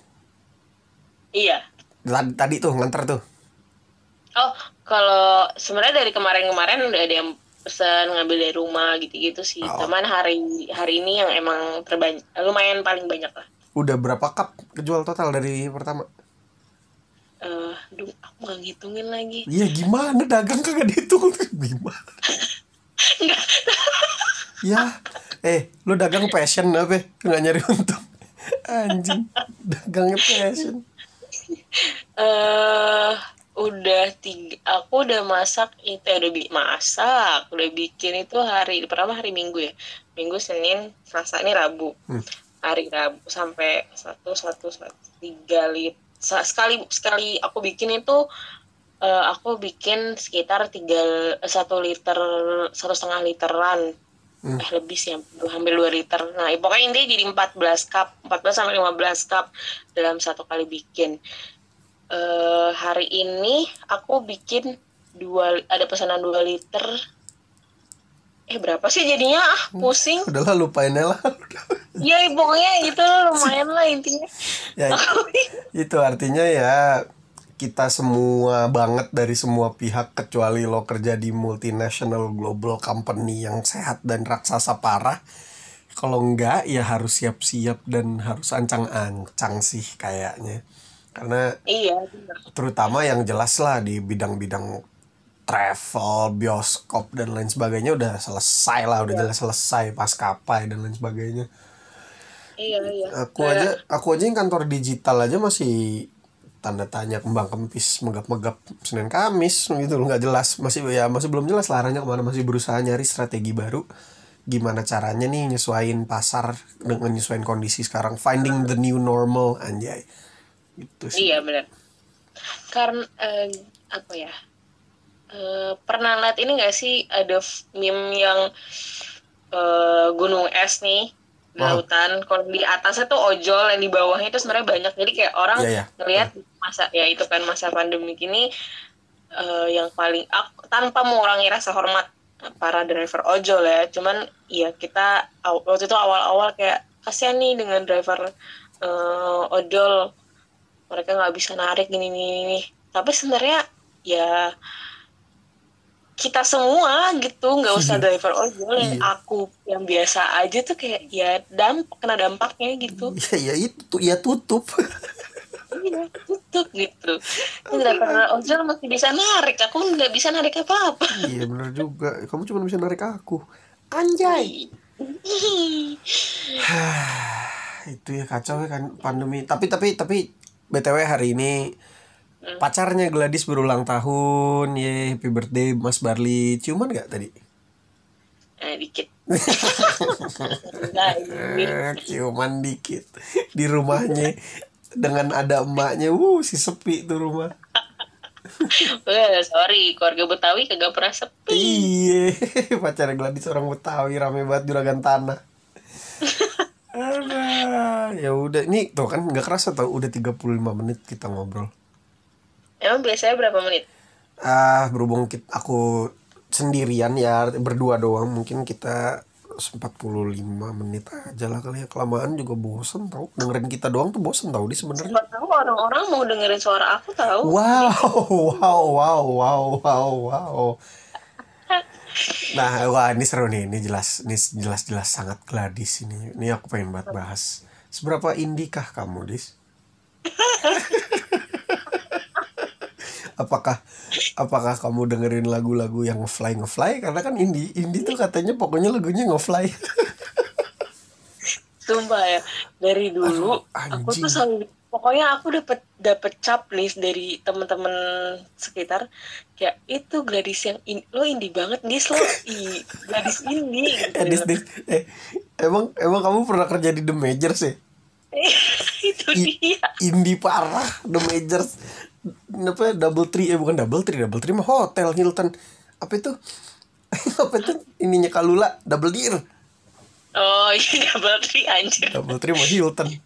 Iya. Tadi, tadi tuh nganter tuh. Oh kalau sebenarnya dari kemarin-kemarin udah ada yang pesan ngambil dari rumah gitu-gitu sih. Oh. Cuman hari hari ini yang emang terbanyak lumayan paling banyak lah. Udah berapa cup kejual total dari pertama? Uh, duh aku gak ngitungin lagi. Iya gimana? Dagang kagak dihitung *laughs* gimana? *laughs* Ya eh lu dagang passion apa? Nggak nyari untung. Anjing dagangnya passion. Eh uh, udah tiga aku udah masak itu ya, udah bi masak udah bikin itu hari pertama hari minggu ya. Minggu senin selasa ini rabu. Hmm. hari rabu sampai satu satu satu tiga liter sekali sekali aku bikin itu uh, aku bikin sekitar tiga satu liter satu setengah literan. Hmm. eh lebih sih hampir dua liter. Nah pokoknya ini jadi 14 cup 14 sampai 15 cup dalam satu kali bikin. Uh, hari ini aku bikin dua ada pesanan dua liter eh berapa sih jadinya? Ah pusing. Udahlah lupain lah. Ya pokoknya gitu lumayan lah intinya. Ya *laughs* itu artinya ya kita semua banget dari semua pihak kecuali lo kerja di multinational global company yang sehat dan raksasa parah. Kalau enggak ya harus siap-siap dan harus ancang-ancang sih kayaknya. Karena iya terutama yang jelas lah di bidang-bidang travel, bioskop dan lain sebagainya udah selesai lah, udah iya. jelas selesai pas kapai dan lain sebagainya. Iya iya. Aku nah. aja, aku aja yang kantor digital aja masih tanda tanya kembang kempis megap-megap Senin Kamis gitu loh nggak jelas masih ya masih belum jelas laranya ke mana masih berusaha nyari strategi baru gimana caranya nih nyesuaiin pasar dengan nyesuaiin kondisi sekarang finding the new normal anjay itu sih iya benar karena uh, apa ya Uh, pernah lihat ini gak sih ada meme yang uh, gunung es nih di wow. lautan kalau di atasnya tuh ojol yang di bawahnya itu sebenarnya banyak jadi kayak orang yeah, yeah. ngelihat masa ya itu kan masa pandemi ini uh, yang paling aku, tanpa mengurangi rasa hormat para driver ojol ya cuman ya kita waktu itu awal-awal kayak kasihan nih dengan driver eh, ojol mereka nggak bisa narik gini gini, gini. tapi sebenarnya ya kita semua gitu nggak usah driver. Ojol yang Iya. aku yang biasa aja tuh kayak ya dampak kena dampaknya gitu. Ya ya itu tuh ya tutup. Iya tutup gitu. Driver ojol masih bisa narik aku nggak bisa narik apa apa iya bener juga. Kamu cuma bisa narik aku. Anjay. *sighs* Itu ya kacau ya kan pandemi. Tapi tapi tapi btw hari ini pacarnya Gladys berulang tahun ye happy birthday Mas Barli. Ciuman gak tadi? Eh, dikit. *laughs* Ciuman dikit. Di rumahnya dengan ada emaknya. Uh si sepi tuh rumah. Sorry keluarga Betawi kagak pernah sepi. Iya, *laughs* pacarnya Gladys orang Betawi rame banget juragan tanah. *laughs* Ya udah. Ini tuh kan nggak kerasa tau udah 35 menit kita ngobrol. Emang biasanya berapa menit Ah, berhubung kita, aku sendirian ya berdua doang mungkin kita 45 menit aja lah kali ya kelamaan juga bosen tau dengerin kita doang tuh bosen tau di sebenarnya. Tahu orang-orang mau dengerin suara aku tahu Wow, wow, wow, wow, wow, wow. Nah, wah ini seru nih. Ini jelas, ini jelas-jelas sangat Gladys ini. Ini aku pengen banget bahas. Seberapa indie kah kamu, Dis? *laughs* apakah apakah kamu dengerin lagu-lagu yang ngefly ngefly? Karena kan indie indie tuh katanya pokoknya lagunya ngefly. *laughs* Sumpah ya, dari dulu Aduh, aku tuh selalu pokoknya aku dapet dapet cap list dari teman-teman sekitar. Kayak itu Gladys yang in, lo indie banget dis lo i Gladys indie *laughs* gitu. eh, Dis, Dis, eh emang emang kamu pernah kerja di The Majors ya? *laughs* Itu I- dia. indie parah The Majors apa double tree eh bukan double tree double tree mah hotel Hilton. Apa itu? *laughs* Apa itu? Ininya Kalula double deer. Oh *laughs* iya double tree anjir. Double tree mah Hilton. *laughs*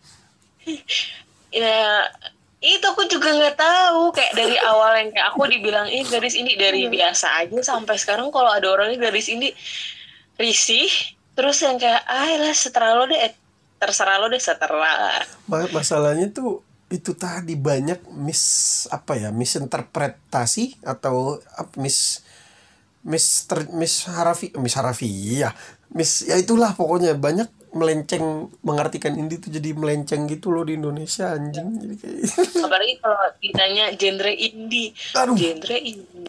Ya itu aku juga nggak tahu. Kayak dari awal yang kayak aku dibilang ini gadis ini dari biasa aja sampai sekarang kalau ada orangnya gadis ini risih terus yang kayak ah lah seterah lo deh eh, terserah lo deh seterah Ma- masalahnya tuh itu tadi banyak mis apa ya misinterpretasi atau mis mis ter, mis harafi mis harafi ya mis ya itulah pokoknya banyak melenceng mengartikan indie tuh jadi melenceng gitu loh di Indonesia anjing jadi kayak *laughs* apalagi kalau ditanya genre indie Aduh. genre indie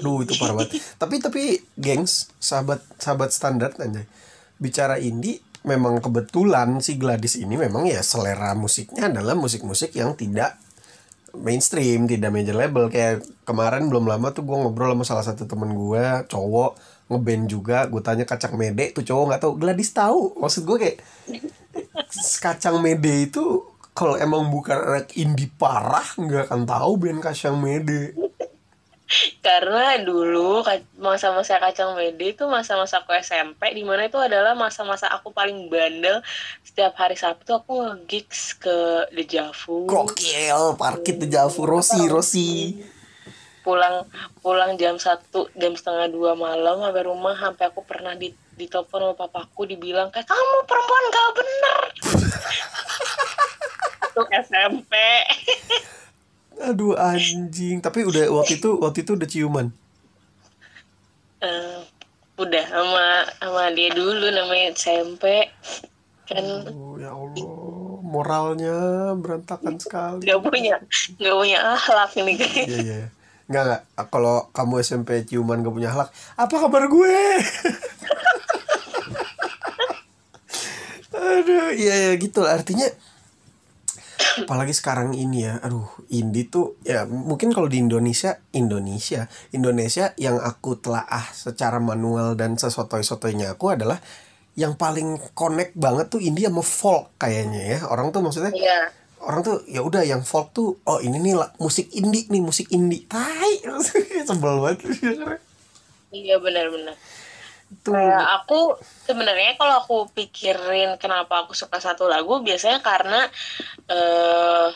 Duh itu parah banget. *laughs* tapi tapi gengs, sahabat sahabat standar anjay. Bicara indie memang kebetulan si Gladys ini memang ya selera musiknya adalah musik-musik yang tidak mainstream, tidak major label. Kayak kemarin belum lama tuh gue ngobrol sama salah satu temen gue cowok ngeband juga. Gue tanya kacang mede tuh cowok nggak tahu. Gladys tahu. Maksud gue kayak kacang mede itu kalau emang bukan anak indie parah nggak akan tahu band kacang mede karena dulu masa-masa kacang mede itu masa-masa aku SMP di mana itu adalah masa-masa aku paling bandel. Setiap hari Sabtu aku nge-gigs ke Dejavu Gokil, parkit di Javu, Rosi, Rosi. pulang pulang jam satu jam setengah dua malam sampai rumah sampai aku pernah di ditelepon sama papaku dibilang kayak kamu perempuan gak bener. *laughs* Itu SMP *laughs* Aduh anjing, tapi udah waktu itu waktu itu udah ciuman. Eh, udah sama sama dia dulu namanya SMP kan Oh ya Allah, moralnya berantakan sekali. nggak punya nggak punya akhlak ini kayak Iya iya. Enggak enggak. Kalau kamu SMP ciuman gak punya akhlak, apa kabar gue? *laughs* Aduh, iya ya gitu lah. artinya apalagi sekarang ini ya aduh indie tuh ya mungkin kalau di Indonesia Indonesia Indonesia yang aku telaah secara manual dan sesotoy-sotoynya aku adalah yang paling connect banget tuh indie sama folk kayaknya ya. Orang tuh maksudnya iya. orang tuh ya udah yang folk tuh oh ini nih lah, musik indie nih musik indie tai *laughs* sebel banget iya benar-benar tuh Kayak aku sebenarnya kalau aku pikirin kenapa aku suka satu lagu biasanya karena eh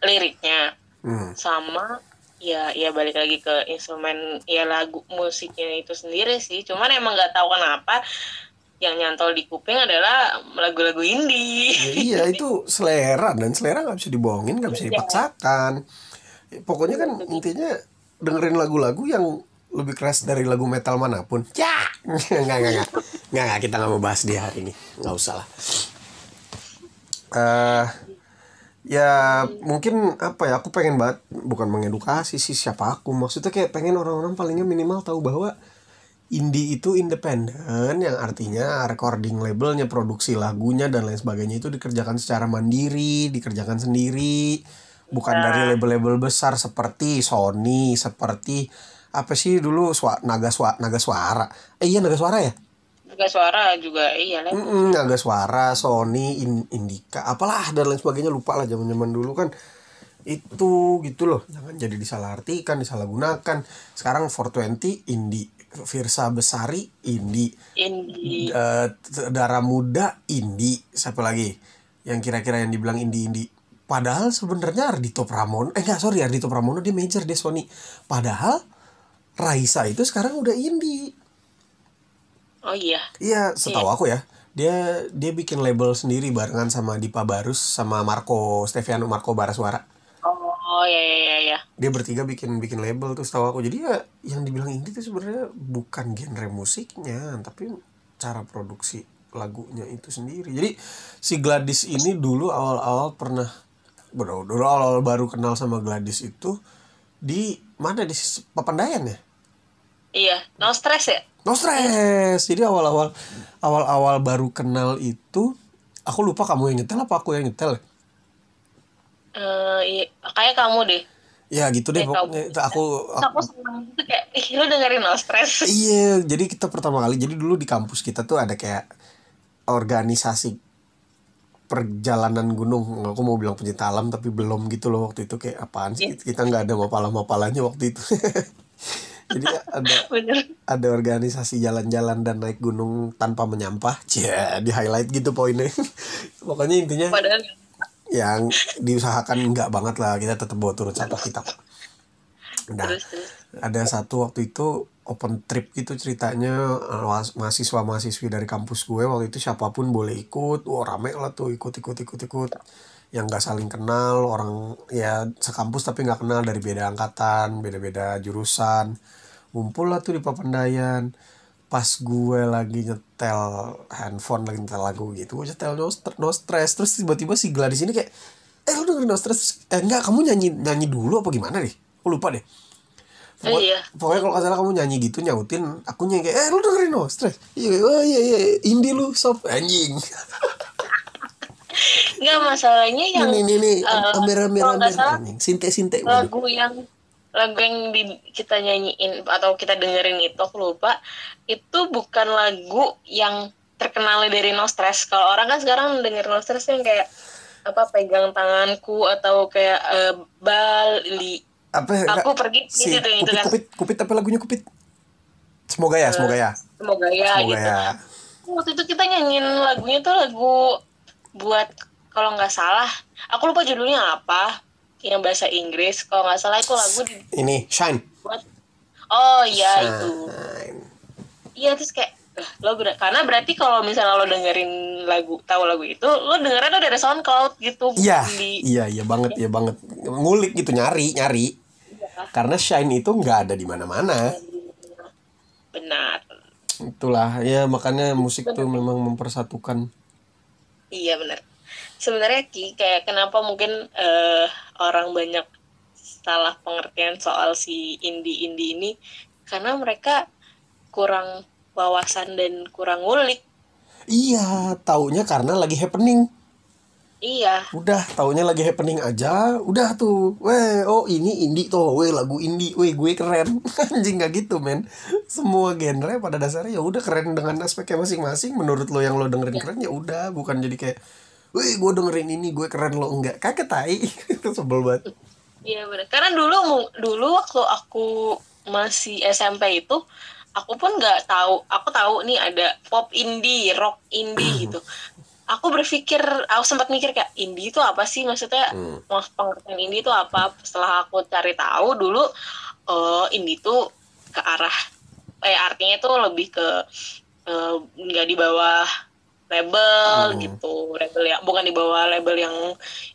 liriknya. Hmm. sama ya ya balik lagi ke instrumen ya lagu musiknya itu sendiri sih. Cuman emang nggak tahu kenapa yang nyantol di kuping adalah lagu-lagu indie. Ya, iya *laughs* itu selera. Dan selera nggak bisa dibohongin nggak bisa Iya. dipaksakan. Pokoknya kan intinya dengerin lagu-lagu yang lebih keras dari lagu metal mana pun. Ya nggak nggak nggak. Nggak nggak kita nggak mau bahas di hari ini. Nggak usah lah. Eh ya mungkin apa ya aku pengen banget bukan mengedukasi sih siapa aku. Maksudnya kayak pengen orang-orang palingnya minimal tahu bahwa indie itu independen yang artinya recording labelnya produksi lagunya dan lain sebagainya itu dikerjakan secara mandiri dikerjakan sendiri. Bukan Ya. dari label-label besar seperti Sony seperti apa sih dulu swa, naga swa, naga suara? Eh iya naga suara ya? Juga suara juga iya lah Mm-mm, naga suara Sony In- Indika apalah dan lain sebagainya. Lupa lah zaman zaman dulu kan. Itu gitu loh. Jangan jadi disalahartikan disalahgunakan. Sekarang 420 indie Virsa Besari indie indie Eh, t- darah muda indie siapa lagi? Yang kira-kira yang dibilang indie indie padahal sebenarnya Ardito Pramono eh enggak sorry Ardito Pramono dia major dia Sony. Padahal Raisa itu sekarang udah indie oh iya Iya, setahu aku ya. Dia dia bikin label sendiri barengan sama Dipa Barus sama Marco Steviano Marco Baraswara. oh iya iya iya, iya Dia bertiga bikin bikin label tuh setahu aku. Jadi ya yang dibilang indie itu sebenarnya bukan genre musiknya, tapi cara produksi lagunya itu sendiri. Jadi si Gladys ini dulu awal-awal pernah dulu awal-awal baru kenal sama Gladys itu di mana di Papandayan ya? Iya no stress ya? No stress. Jadi awal-awal awal-awal baru kenal itu aku lupa kamu yang nyetel apa aku yang nyetel. Eh, iya, kayak kamu deh. Ya gitu deh Kayak pokoknya. Kamu. itu aku, Terus aku seneng gitu kayak ih lu dengerin no stress. *laughs* Iya jadi kita pertama kali jadi dulu di kampus kita tuh ada kayak organisasi perjalanan gunung. Aku mau bilang pencinta alam tapi belum gitu loh waktu itu kayak apaan sih? Kita nggak ada mapalah-mapalanya waktu itu *laughs* jadi ada *laughs* bener. ada organisasi jalan-jalan dan naik gunung tanpa menyampah. Cia, di highlight gitu poinnya. *laughs* Pokoknya intinya padahal yang diusahakan enggak banget lah. Kita tetap bawa turun sampah kita nah terus terus. Ada satu waktu itu open trip gitu ceritanya eh, mahasiswa mahasiswi dari kampus gue waktu itu siapa pun boleh ikut. Wah rame lah tuh ikut ikut ikut ikut. Yang nggak saling kenal orang ya sekampus tapi nggak kenal dari beda angkatan beda beda jurusan ngumpul lah tuh di Papandayan pas gue lagi nyetel handphone lagi nyetel lagu gitu gue nyetel no, Str- no stress terus tiba-tiba si Gladys ini kayak eh lu dengerin no stress eh enggak kamu nyanyi nyanyi dulu apa gimana deh aku lupa deh Oh, Pokok- iya. Pokoknya kalau salah kamu nyanyi gitu nyautin, aku nyanyi kayak, eh lu dengerin no stress. Iya, oh iya iya, indie lu sob anjing. Nggak masalahnya yang eh, ambil ambil kalau nggak ambil salah anjing. Sinte sinte. lagu yang lagu yang di, kita nyanyiin atau kita dengerin itu aku lupa itu bukan lagu yang terkenal dari No Stress. Kalau orang kan sekarang denger No Stress yang kayak apa pegang tanganku atau kayak eh, Bali Apa? aku pergi si gitu deh itu kupit kan kupit kupit apa lagunya kupit? Semoga ya, semoga ya, semoga ya semoga gitu. ya. Waktu itu kita nyanyiin lagunya tuh lagu buat kalau nggak salah aku lupa judulnya apa yang bahasa Inggris kalau nggak salah itu lagu Ini shine. dibuat oh iya Shine. itu Iya terus kayak "Lah, lo ber- karena berarti kalau misalnya lo dengerin lagu tahu lagu itu lo dengerin tuh dari SoundCloud gitu Iya, di iya iya banget, iya banget. Ngulik gitu nyari nyari. Karena shine itu nggak ada di mana-mana. benar Itulah ya makanya musik tuh memang mempersatukan. iya benar sebenarnya Ki kayak kenapa mungkin eh, orang banyak salah pengertian soal si indie indie ini karena mereka kurang wawasan dan kurang ngulik Iya, taunya karena lagi happening. iya Udah, taunya lagi happening aja, udah tuh. Weh, oh ini indie tuh, weh lagu indie, weh gue keren. *laughs* Anjing gak gitu, men. Semua genre pada dasarnya ya udah keren dengan aspeknya masing-masing. Menurut lo yang lo dengerin keren ya udah, bukan jadi kayak Wih, gue dengerin ini, gue keren lo enggak. Kagak tai. *laughs* Itu sebel banget. Iya benar. Karena dulu dulu waktu aku masih SMP itu aku pun nggak tahu. Aku tahu nih ada pop indie, rock indie gitu. Aku berpikir, aku sempat mikir kayak indie itu apa sih maksudnya? Hmm. Mas pengertian indie itu apa? Setelah aku cari tahu dulu, oh indie itu ke arah, eh artinya itu lebih ke eh, nggak di bawah label Hmm. gitu label ya bukan di bawah label yang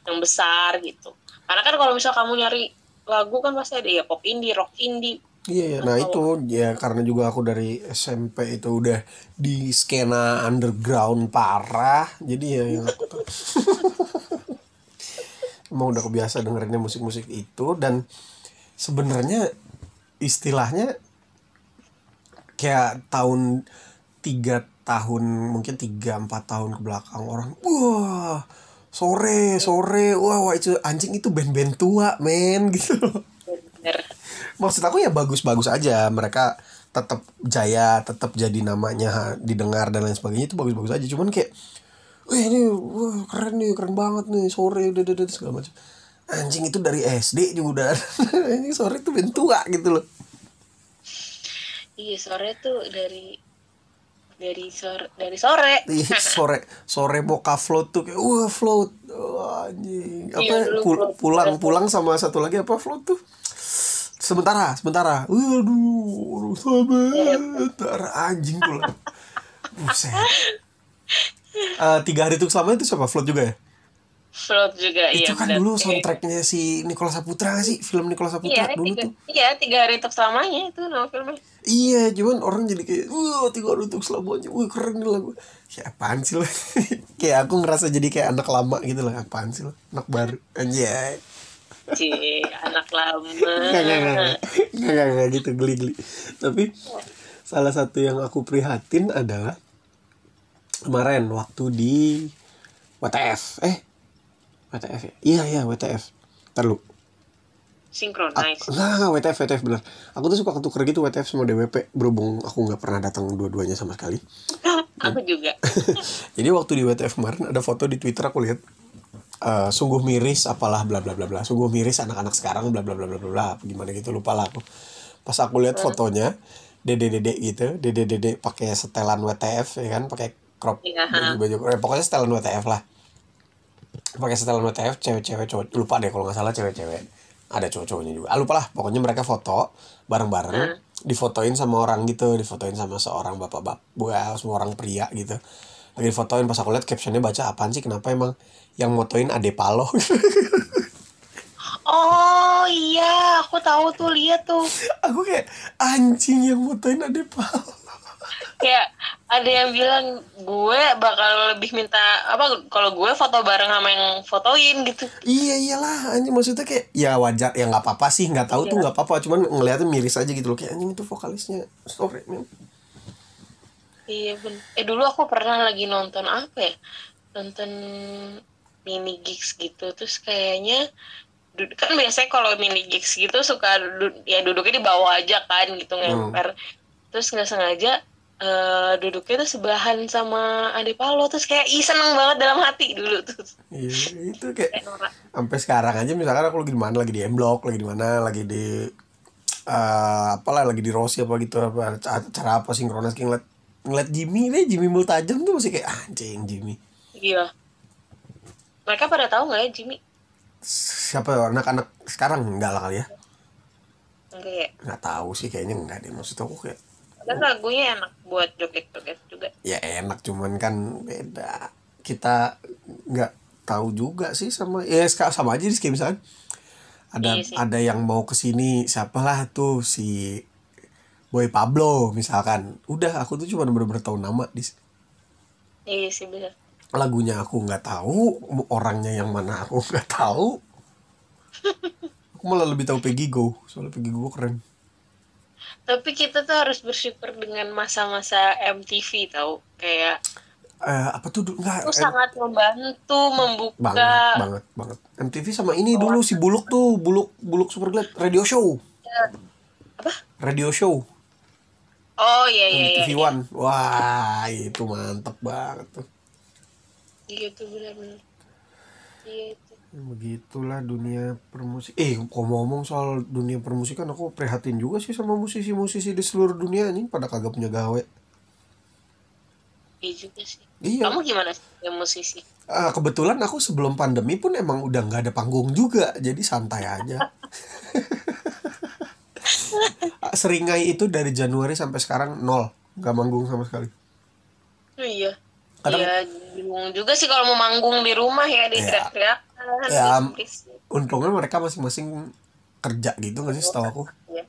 yang besar gitu karena kan kalau misal kamu nyari lagu kan pasti ada ya pop indie rock indie Iya, iya. nah itu ya karena juga aku dari SMP itu udah di skena underground parah, jadi ya yang aku tahu. *laughs* emang udah kebiasa dengerinnya musik-musik itu dan sebenarnya istilahnya kayak tahun tiga tahun mungkin tiga empat tahun ke belakang orang wah sore sore wah, wah itu anjing itu band-band tua men *laughs* gitu. Bener. Maksud aku ya bagus-bagus aja mereka tetap jaya tetap jadi namanya didengar dan lain sebagainya itu bagus-bagus aja. Cuman kayak wah ini wah keren nih keren banget nih sore udah udah udah, segala macam. Anjing itu dari SD juga udah. *laughs* Ini sore itu band tua gitu loh. Iya sore tuh dari dari sore dari *laughs* sore. Iya, sore. Sore moka float tuh kayak wah float. Wah, anjing. Apa Iya, pul- float. pulang pulang sama satu lagi apa float tuh? Sementara sementara. Waduh sebentar anjing pulang buset. Eh, tiga hari itu selama itu siapa? Float juga ya float juga itu iya kan dulu soundtracknya si Nicola Saputra sih film Nicola iya Saputra dulu tiga tuh iya tiga hari untuk selamanya itu nama filmnya Iya, cuman orang jadi kayak, wah tiga hari untuk selamanya, wah keren nih lagu. Ya apaan sih lo? *laughs* kayak aku ngerasa jadi kayak anak lama gitu lah, apaan sih lo? Anak baru, anjay. si anak lama nggak, nggak, nggak, nggak, nggak, nggak gitu, geli-geli. Tapi salah satu yang aku prihatin adalah kemarin waktu di WTF, eh WTF ya? Iya, iya WTF. Ntar lu. synchronize Enggak, enggak, WTF, WTF bener. Aku tuh suka ketuker gitu WTF sama DWP, berhubung aku nggak pernah datang dua-duanya sama sekali. *laughs* aku juga *laughs* Jadi waktu di WTF kemarin ada foto di Twitter aku lihat eh, sungguh miris apalah bla bla bla bla. Sungguh miris anak-anak sekarang bla bla bla bla bla. Gimana gitu lupa lah aku. Pas aku lihat fotonya dede-dede gitu, dede-dede pakai setelan WTF ya kan, pakai crop baju baju eh, pokoknya setelan WTF lah. Pakai setelan WTF cewek-cewek cowok lupa deh kalau nggak salah cewek-cewek. Ada cowok-cowoknya juga. Ah, lupa lah, pokoknya mereka foto bareng-bareng difotoin sama orang gitu, difotoin sama seorang bapak-bapak, buah semua orang pria gitu. Lagi difotoin pas aku lihat captionnya baca apaan sih kenapa emang yang motoin Ade Palo *laughs* oh iya aku tahu tuh lihat tuh aku kayak anjing yang motoin Ade Palo kayak ada yang bilang gue bakal lebih minta apa kalau gue foto bareng sama yang fotoin gitu. Iya iyalah. Anjing maksudnya kayak ya wajar ya nggak apa-apa sih. Nggak tahu tuh nggak apa-apa. Cuman ngeliatnya miris aja gitu loh. Kayak anjing itu vokalisnya. Sorry men. Iya ben eh dulu aku pernah lagi nonton apa ya? Nonton mini gigs gitu. Terus kayaknya kan biasanya kalau mini gigs gitu suka du- ya duduknya di bawah aja kan gitu ngemper. Terus nggak sengaja eh, duduknya tuh sebelahan sama Ade Palo terus kayak ih seneng banget dalam hati dulu tuh iya itu kayak sampai sekarang aja misalkan aku lagi di mana lagi di M Block lagi di mana lagi di eh apalah lagi di Rossi apa gitu apa acara apa sinkronis kayak ngeliat ngeliat Jimmy deh Jimmy Multajam tuh masih kayak anjing Jimmy Iya. Mereka pada tahu nggak ya Jimmy? siapa ya, anak-anak sekarang enggak lah kali ya Enggak ya. nggak tahu sih kayaknya enggak deh maksud aku kayak Dan lagunya enak buat joget-joget juga. ya enak cuman kan beda kita nggak tahu juga sih sama ya sama aja sih kayak misalkan ada Iya sih. ada yang mau ke sini siapalah tuh si Boy Pablo misalkan udah aku tuh cuma bener-bener tahu nama di Iya sih bener. lagunya aku nggak tahu orangnya yang mana aku nggak tahu *laughs* aku malah lebih tahu Peggy Go soalnya Peggy Go keren Tapi kita tuh harus bersyukur dengan masa-masa MTV tahu kayak eh, apa tuh dulu nggak itu sangat membantu membuka banget banget banget MTV sama ini dulu si Buluk tuh Buluk Buluk Super Glad radio show apa? radio show Oh iya iya iya. TV iya. One wah itu mantep banget tuh Iya tuh benar-benar. Iya. Ya, begitulah dunia permusik eh ngomong-ngomong soal dunia permusikan aku prihatin juga sih sama musisi-musisi di seluruh dunia ini pada kagak punya gawe. Iya juga sih. iya. Kamu gimana sih musisi? Ah, kebetulan aku sebelum pandemi pun emang udah nggak ada panggung juga jadi santai aja. *laughs* Seringai itu dari Januari sampai sekarang nol. Nggak manggung sama sekali. Iya. Kadang- Iya, bingung juga sih kalau mau manggung di rumah ya di Iya. teriak-teriakan Ya, untungnya mereka masing-masing kerja gitu nggak sih setahu aku? Iya.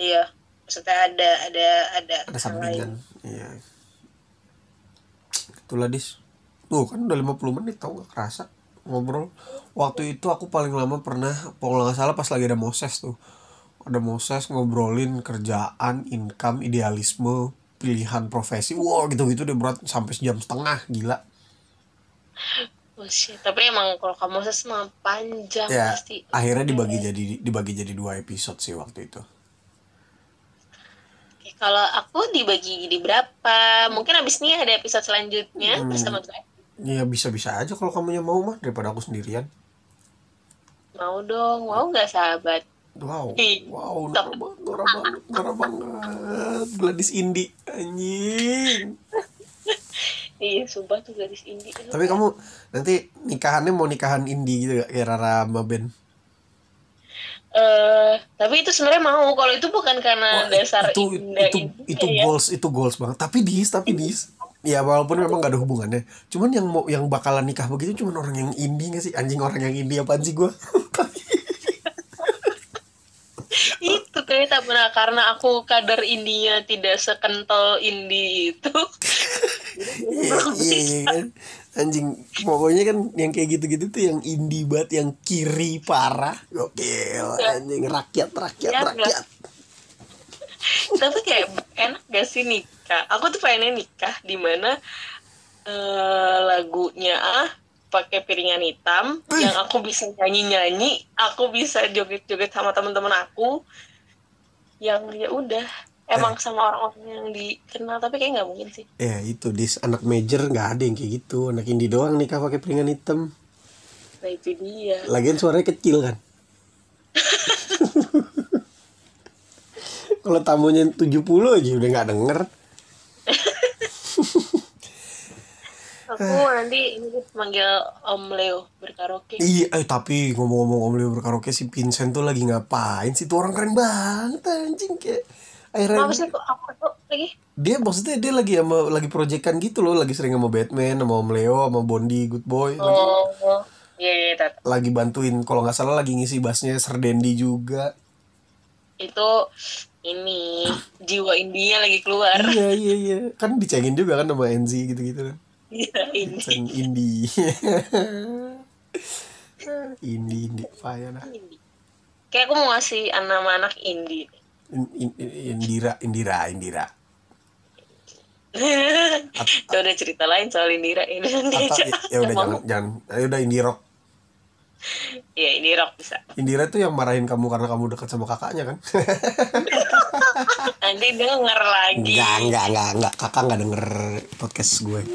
Iya. Maksudnya ada ada ada ada sampingan. Iya. Itulah dis. Tuh kan udah 50 menit tau nggak? Kerasa ngobrol. Waktu itu aku paling lama pernah kalau nggak salah pas lagi ada Moses tuh. Ada Moses ngobrolin kerjaan income idealisme pilihan profesi. Wow gitu gitu deh berat. Sampai sejam setengah gila Oh, shit. Tapi emang kalau kamu mah panjang ya pasti. akhirnya dibagi jadi dibagi jadi dua episode sih waktu itu Oke, Kalau aku dibagi di berapa? Mungkin abis ini ada episode selanjutnya Hmm. bersama gue. ya bisa bisa aja kalau kamunya mau mah daripada aku sendirian Mau dong, mau nggak sahabat? Wow, wow, norak banget, norak banget, norak banget. Gladys Indi, anjing. Iya, sumpah tuh gadis indie. Tapi kamu nanti nikahannya mau nikahan indie gitu gak? Kayak Rara sama Ben. eh tapi itu sebenarnya mau. Kalau itu bukan karena Wah, dasar itu, indah itu, indah itu ya. goals, itu goals banget. Tapi dis, tapi dis. Ya walaupun memang gak ada hubungannya. Cuman yang mau yang bakalan nikah begitu cuman orang yang indie gak sih? Anjing orang yang indie apaan sih gue? *laughs* *laughs* itu kayak tak pernah karena aku kadar indinya tidak sekentol indie itu Iya, iya, iya kan. Anjing, pokoknya kan yang kayak gitu-gitu tuh yang indie banget, yang kiri parah. Gokil, Ya. anjing rakyat, rakyat, Ya, rakyat. tapi kayak enak gak sih nikah aku tuh pengennya nikah di mana eh, lagunya ah pakai piringan hitam yang aku bisa nyanyi nyanyi aku bisa joget joget sama teman-teman aku yang ya udah emang sama orang-orang yang dikenal tapi kayak nggak mungkin sih. Ya itu dis. Anak major nggak ada yang kayak gitu. Anak indie doang nikah pakai piringan hitam. Nah itu dia. Lagian suaranya kecil kan? *laughs* Kalau tamunya 70 aja udah nggak denger *laughs* aku nanti ini deh manggil Om Leo berkaraoke. Iya eh, tapi ngomong-ngomong om Leo berkaraoke si Vincent tuh lagi ngapain sih? Tuh orang keren banget anjing kayak akhirnya sih apa tuh lagi? Dia maksudnya dia lagi sama lagi proyekan gitu loh lagi sering sama Batman sama Om Leo sama Bondi Good Boy oh iya iya Tat. lagi bantuin kalau nggak salah lagi ngisi bassnya Serdendi juga. Itu ini jiwa India lagi keluar. Iya iya iya. Kan dicengin juga kan sama Enzi gitu-gitu. kan Ini Sen indie indie indie dah Indi. kayak aku mau ngasih nama anak Indi. In- in- in- Indira Indira Indira. Itu *laughs* udah cerita lain soal Indira. Ini aja ya udah jangan jangan. Ayo udah indie rock *laughs* ya ini rock bisa. Indira tuh yang marahin kamu karena kamu dekat sama kakaknya kan? *laughs* Nanti denger lagi. Enggak enggak enggak enggak. Kakak enggak denger podcast gue. *laughs*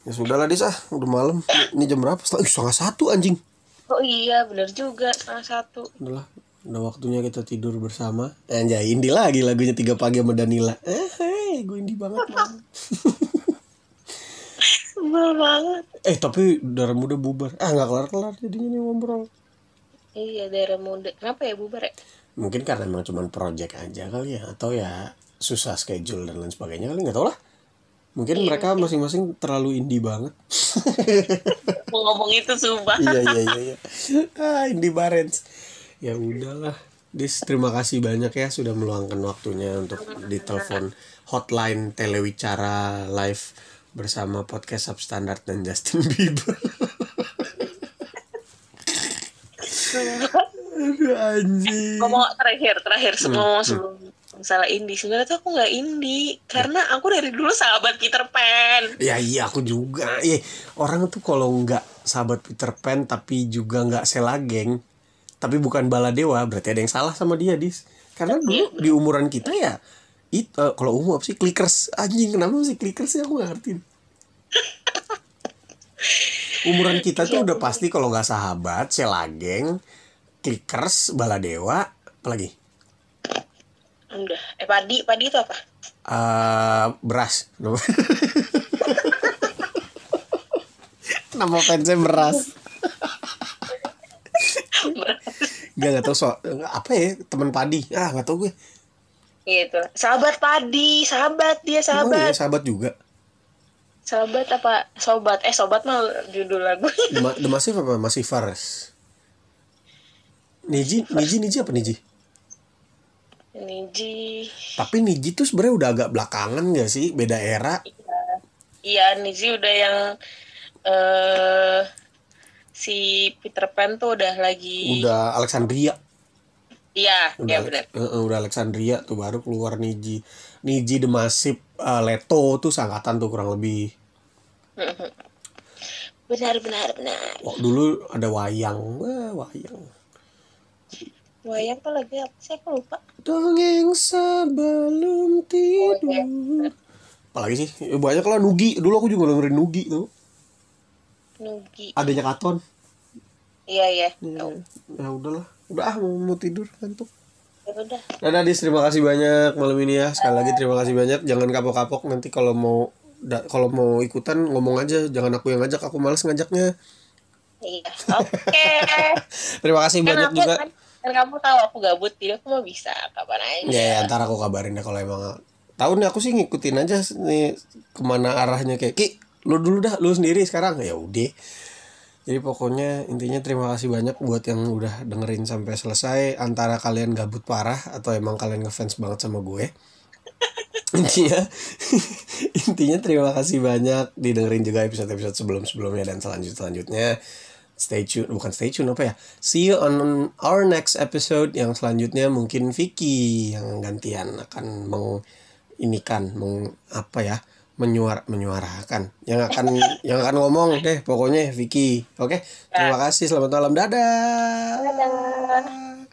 Ya sudah lah Dis ah. Udah malam. Ini jam berapa? Setengah, setengah satu anjing. Oh iya bener juga. Salah satu. Udah lah udah waktunya kita tidur bersama. Anjay. Indie lagi lagunya tiga pagi sama Danila. Eh hey, gue indie banget. Sebel banget. Eh tapi darah muda bubar. Ah nggak kelar kelar jadinya nih ngobrol. Iya daerah muda. Kenapa ya bubar ya? Mungkin karena emang cuman project aja kali ya atau ya susah schedule dan lain sebagainya kali nggak tau lah. Mungkin mereka masing-masing terlalu indie banget. *laughs* Mau ngomong itu sumpah. Iya iya iya iya. Ah indie barens ya udahlah. Dis terima kasih banyak ya sudah meluangkan waktunya untuk ditelepon hotline telewicara live bersama podcast substandard dan Justin Bieber. Aduh anjing. Ngomong terakhir terakhir Hmm, sebelum sebelum masalah indie. Sebenarnya tuh aku nggak indie karena aku dari dulu sahabat Peter Pan. Ya iya aku juga. Eh, orang tuh kalau nggak sahabat Peter Pan tapi juga nggak Sela geng, tapi bukan Baladewa, berarti ada yang salah sama dia, Dis. Karena dulu di umuran kita ya itu kalau umum apa sih? Clickers. Anjing kenapa sih clickers sih? Aku nggak ngerti. Umuran kita tuh udah pasti kalau nggak sahabat, Sela geng, clickers, Baladewa, apalagi udah. Eh padi padi itu apa? Eh beras. Nama fansnya beras. Gak gak tau soal apa ya? Teman padi. Ah nggak tau gue Gitu. Sahabat padi, sahabat dia sahabat. iya, sahabat juga. Sahabat apa? Sobat. Eh sobat mah judul lagu. The, Ma- The Massive apa Masih Fares? Niji, Niji, Niji apa Niji? Niji. Tapi Niji tuh sebenarnya udah agak belakangan gak sih? Beda era. Iya, Niji udah yang eh si Peter Pan tuh udah lagi Udah Alexandria. Iya, Udah, iya benar. Eh, udah Alexandria tuh baru keluar Niji. Niji The Massive eh, Leto tuh sangkatan tuh kurang lebih. *laughs* Benar benar benar. Wah, dulu ada wayang. Wah, wayang. Wayang tuh lagi apa sih aku lupa. Dongeng sebelum tidur. Apalagi sih? Ya, banyak lah Nugi. Dulu aku juga dengerin Nugi tuh. Nugi. Adanya Katon. Iya iya. Ya, ya udahlah. Udah ah mau, mau tidur ngantuk. Ya udah. Dadah Dis, terima kasih banyak malam ini ya. Sekali lagi terima kasih banyak. Jangan kapok-kapok nanti kalau mau da- kalau mau ikutan ngomong aja, jangan aku yang ngajak, aku males ngajaknya. Iya. Oke. *laughs* Terima kasih kan banyak aku juga. kan, kan kamu tahu aku gabut jadi aku mau bisa kapan aja. Ya, ya ntar aku kabarin deh kalau emang tahu nih aku sih ngikutin aja nih ke mana arahnya kayak Ki lu dulu dah lu sendiri sekarang ya udah jadi pokoknya intinya terima kasih banyak buat yang udah dengerin sampai selesai. Antara kalian gabut parah atau emang kalian ngefans banget sama gue. *laughs* Intinya *laughs* intinya terima kasih banyak didengerin juga episode-episode sebelum-sebelumnya dan selanjut selanjutnya stay tune bukan stay tune apa ya? See you on our next episode yang selanjutnya mungkin Vicky yang gantian akan meng inikan meng apa ya menyuar menyuarakan. Yang akan *laughs* yang akan ngomong deh pokoknya Vicky. Oke? Terima kasih selamat malam. Dadah. Dadah.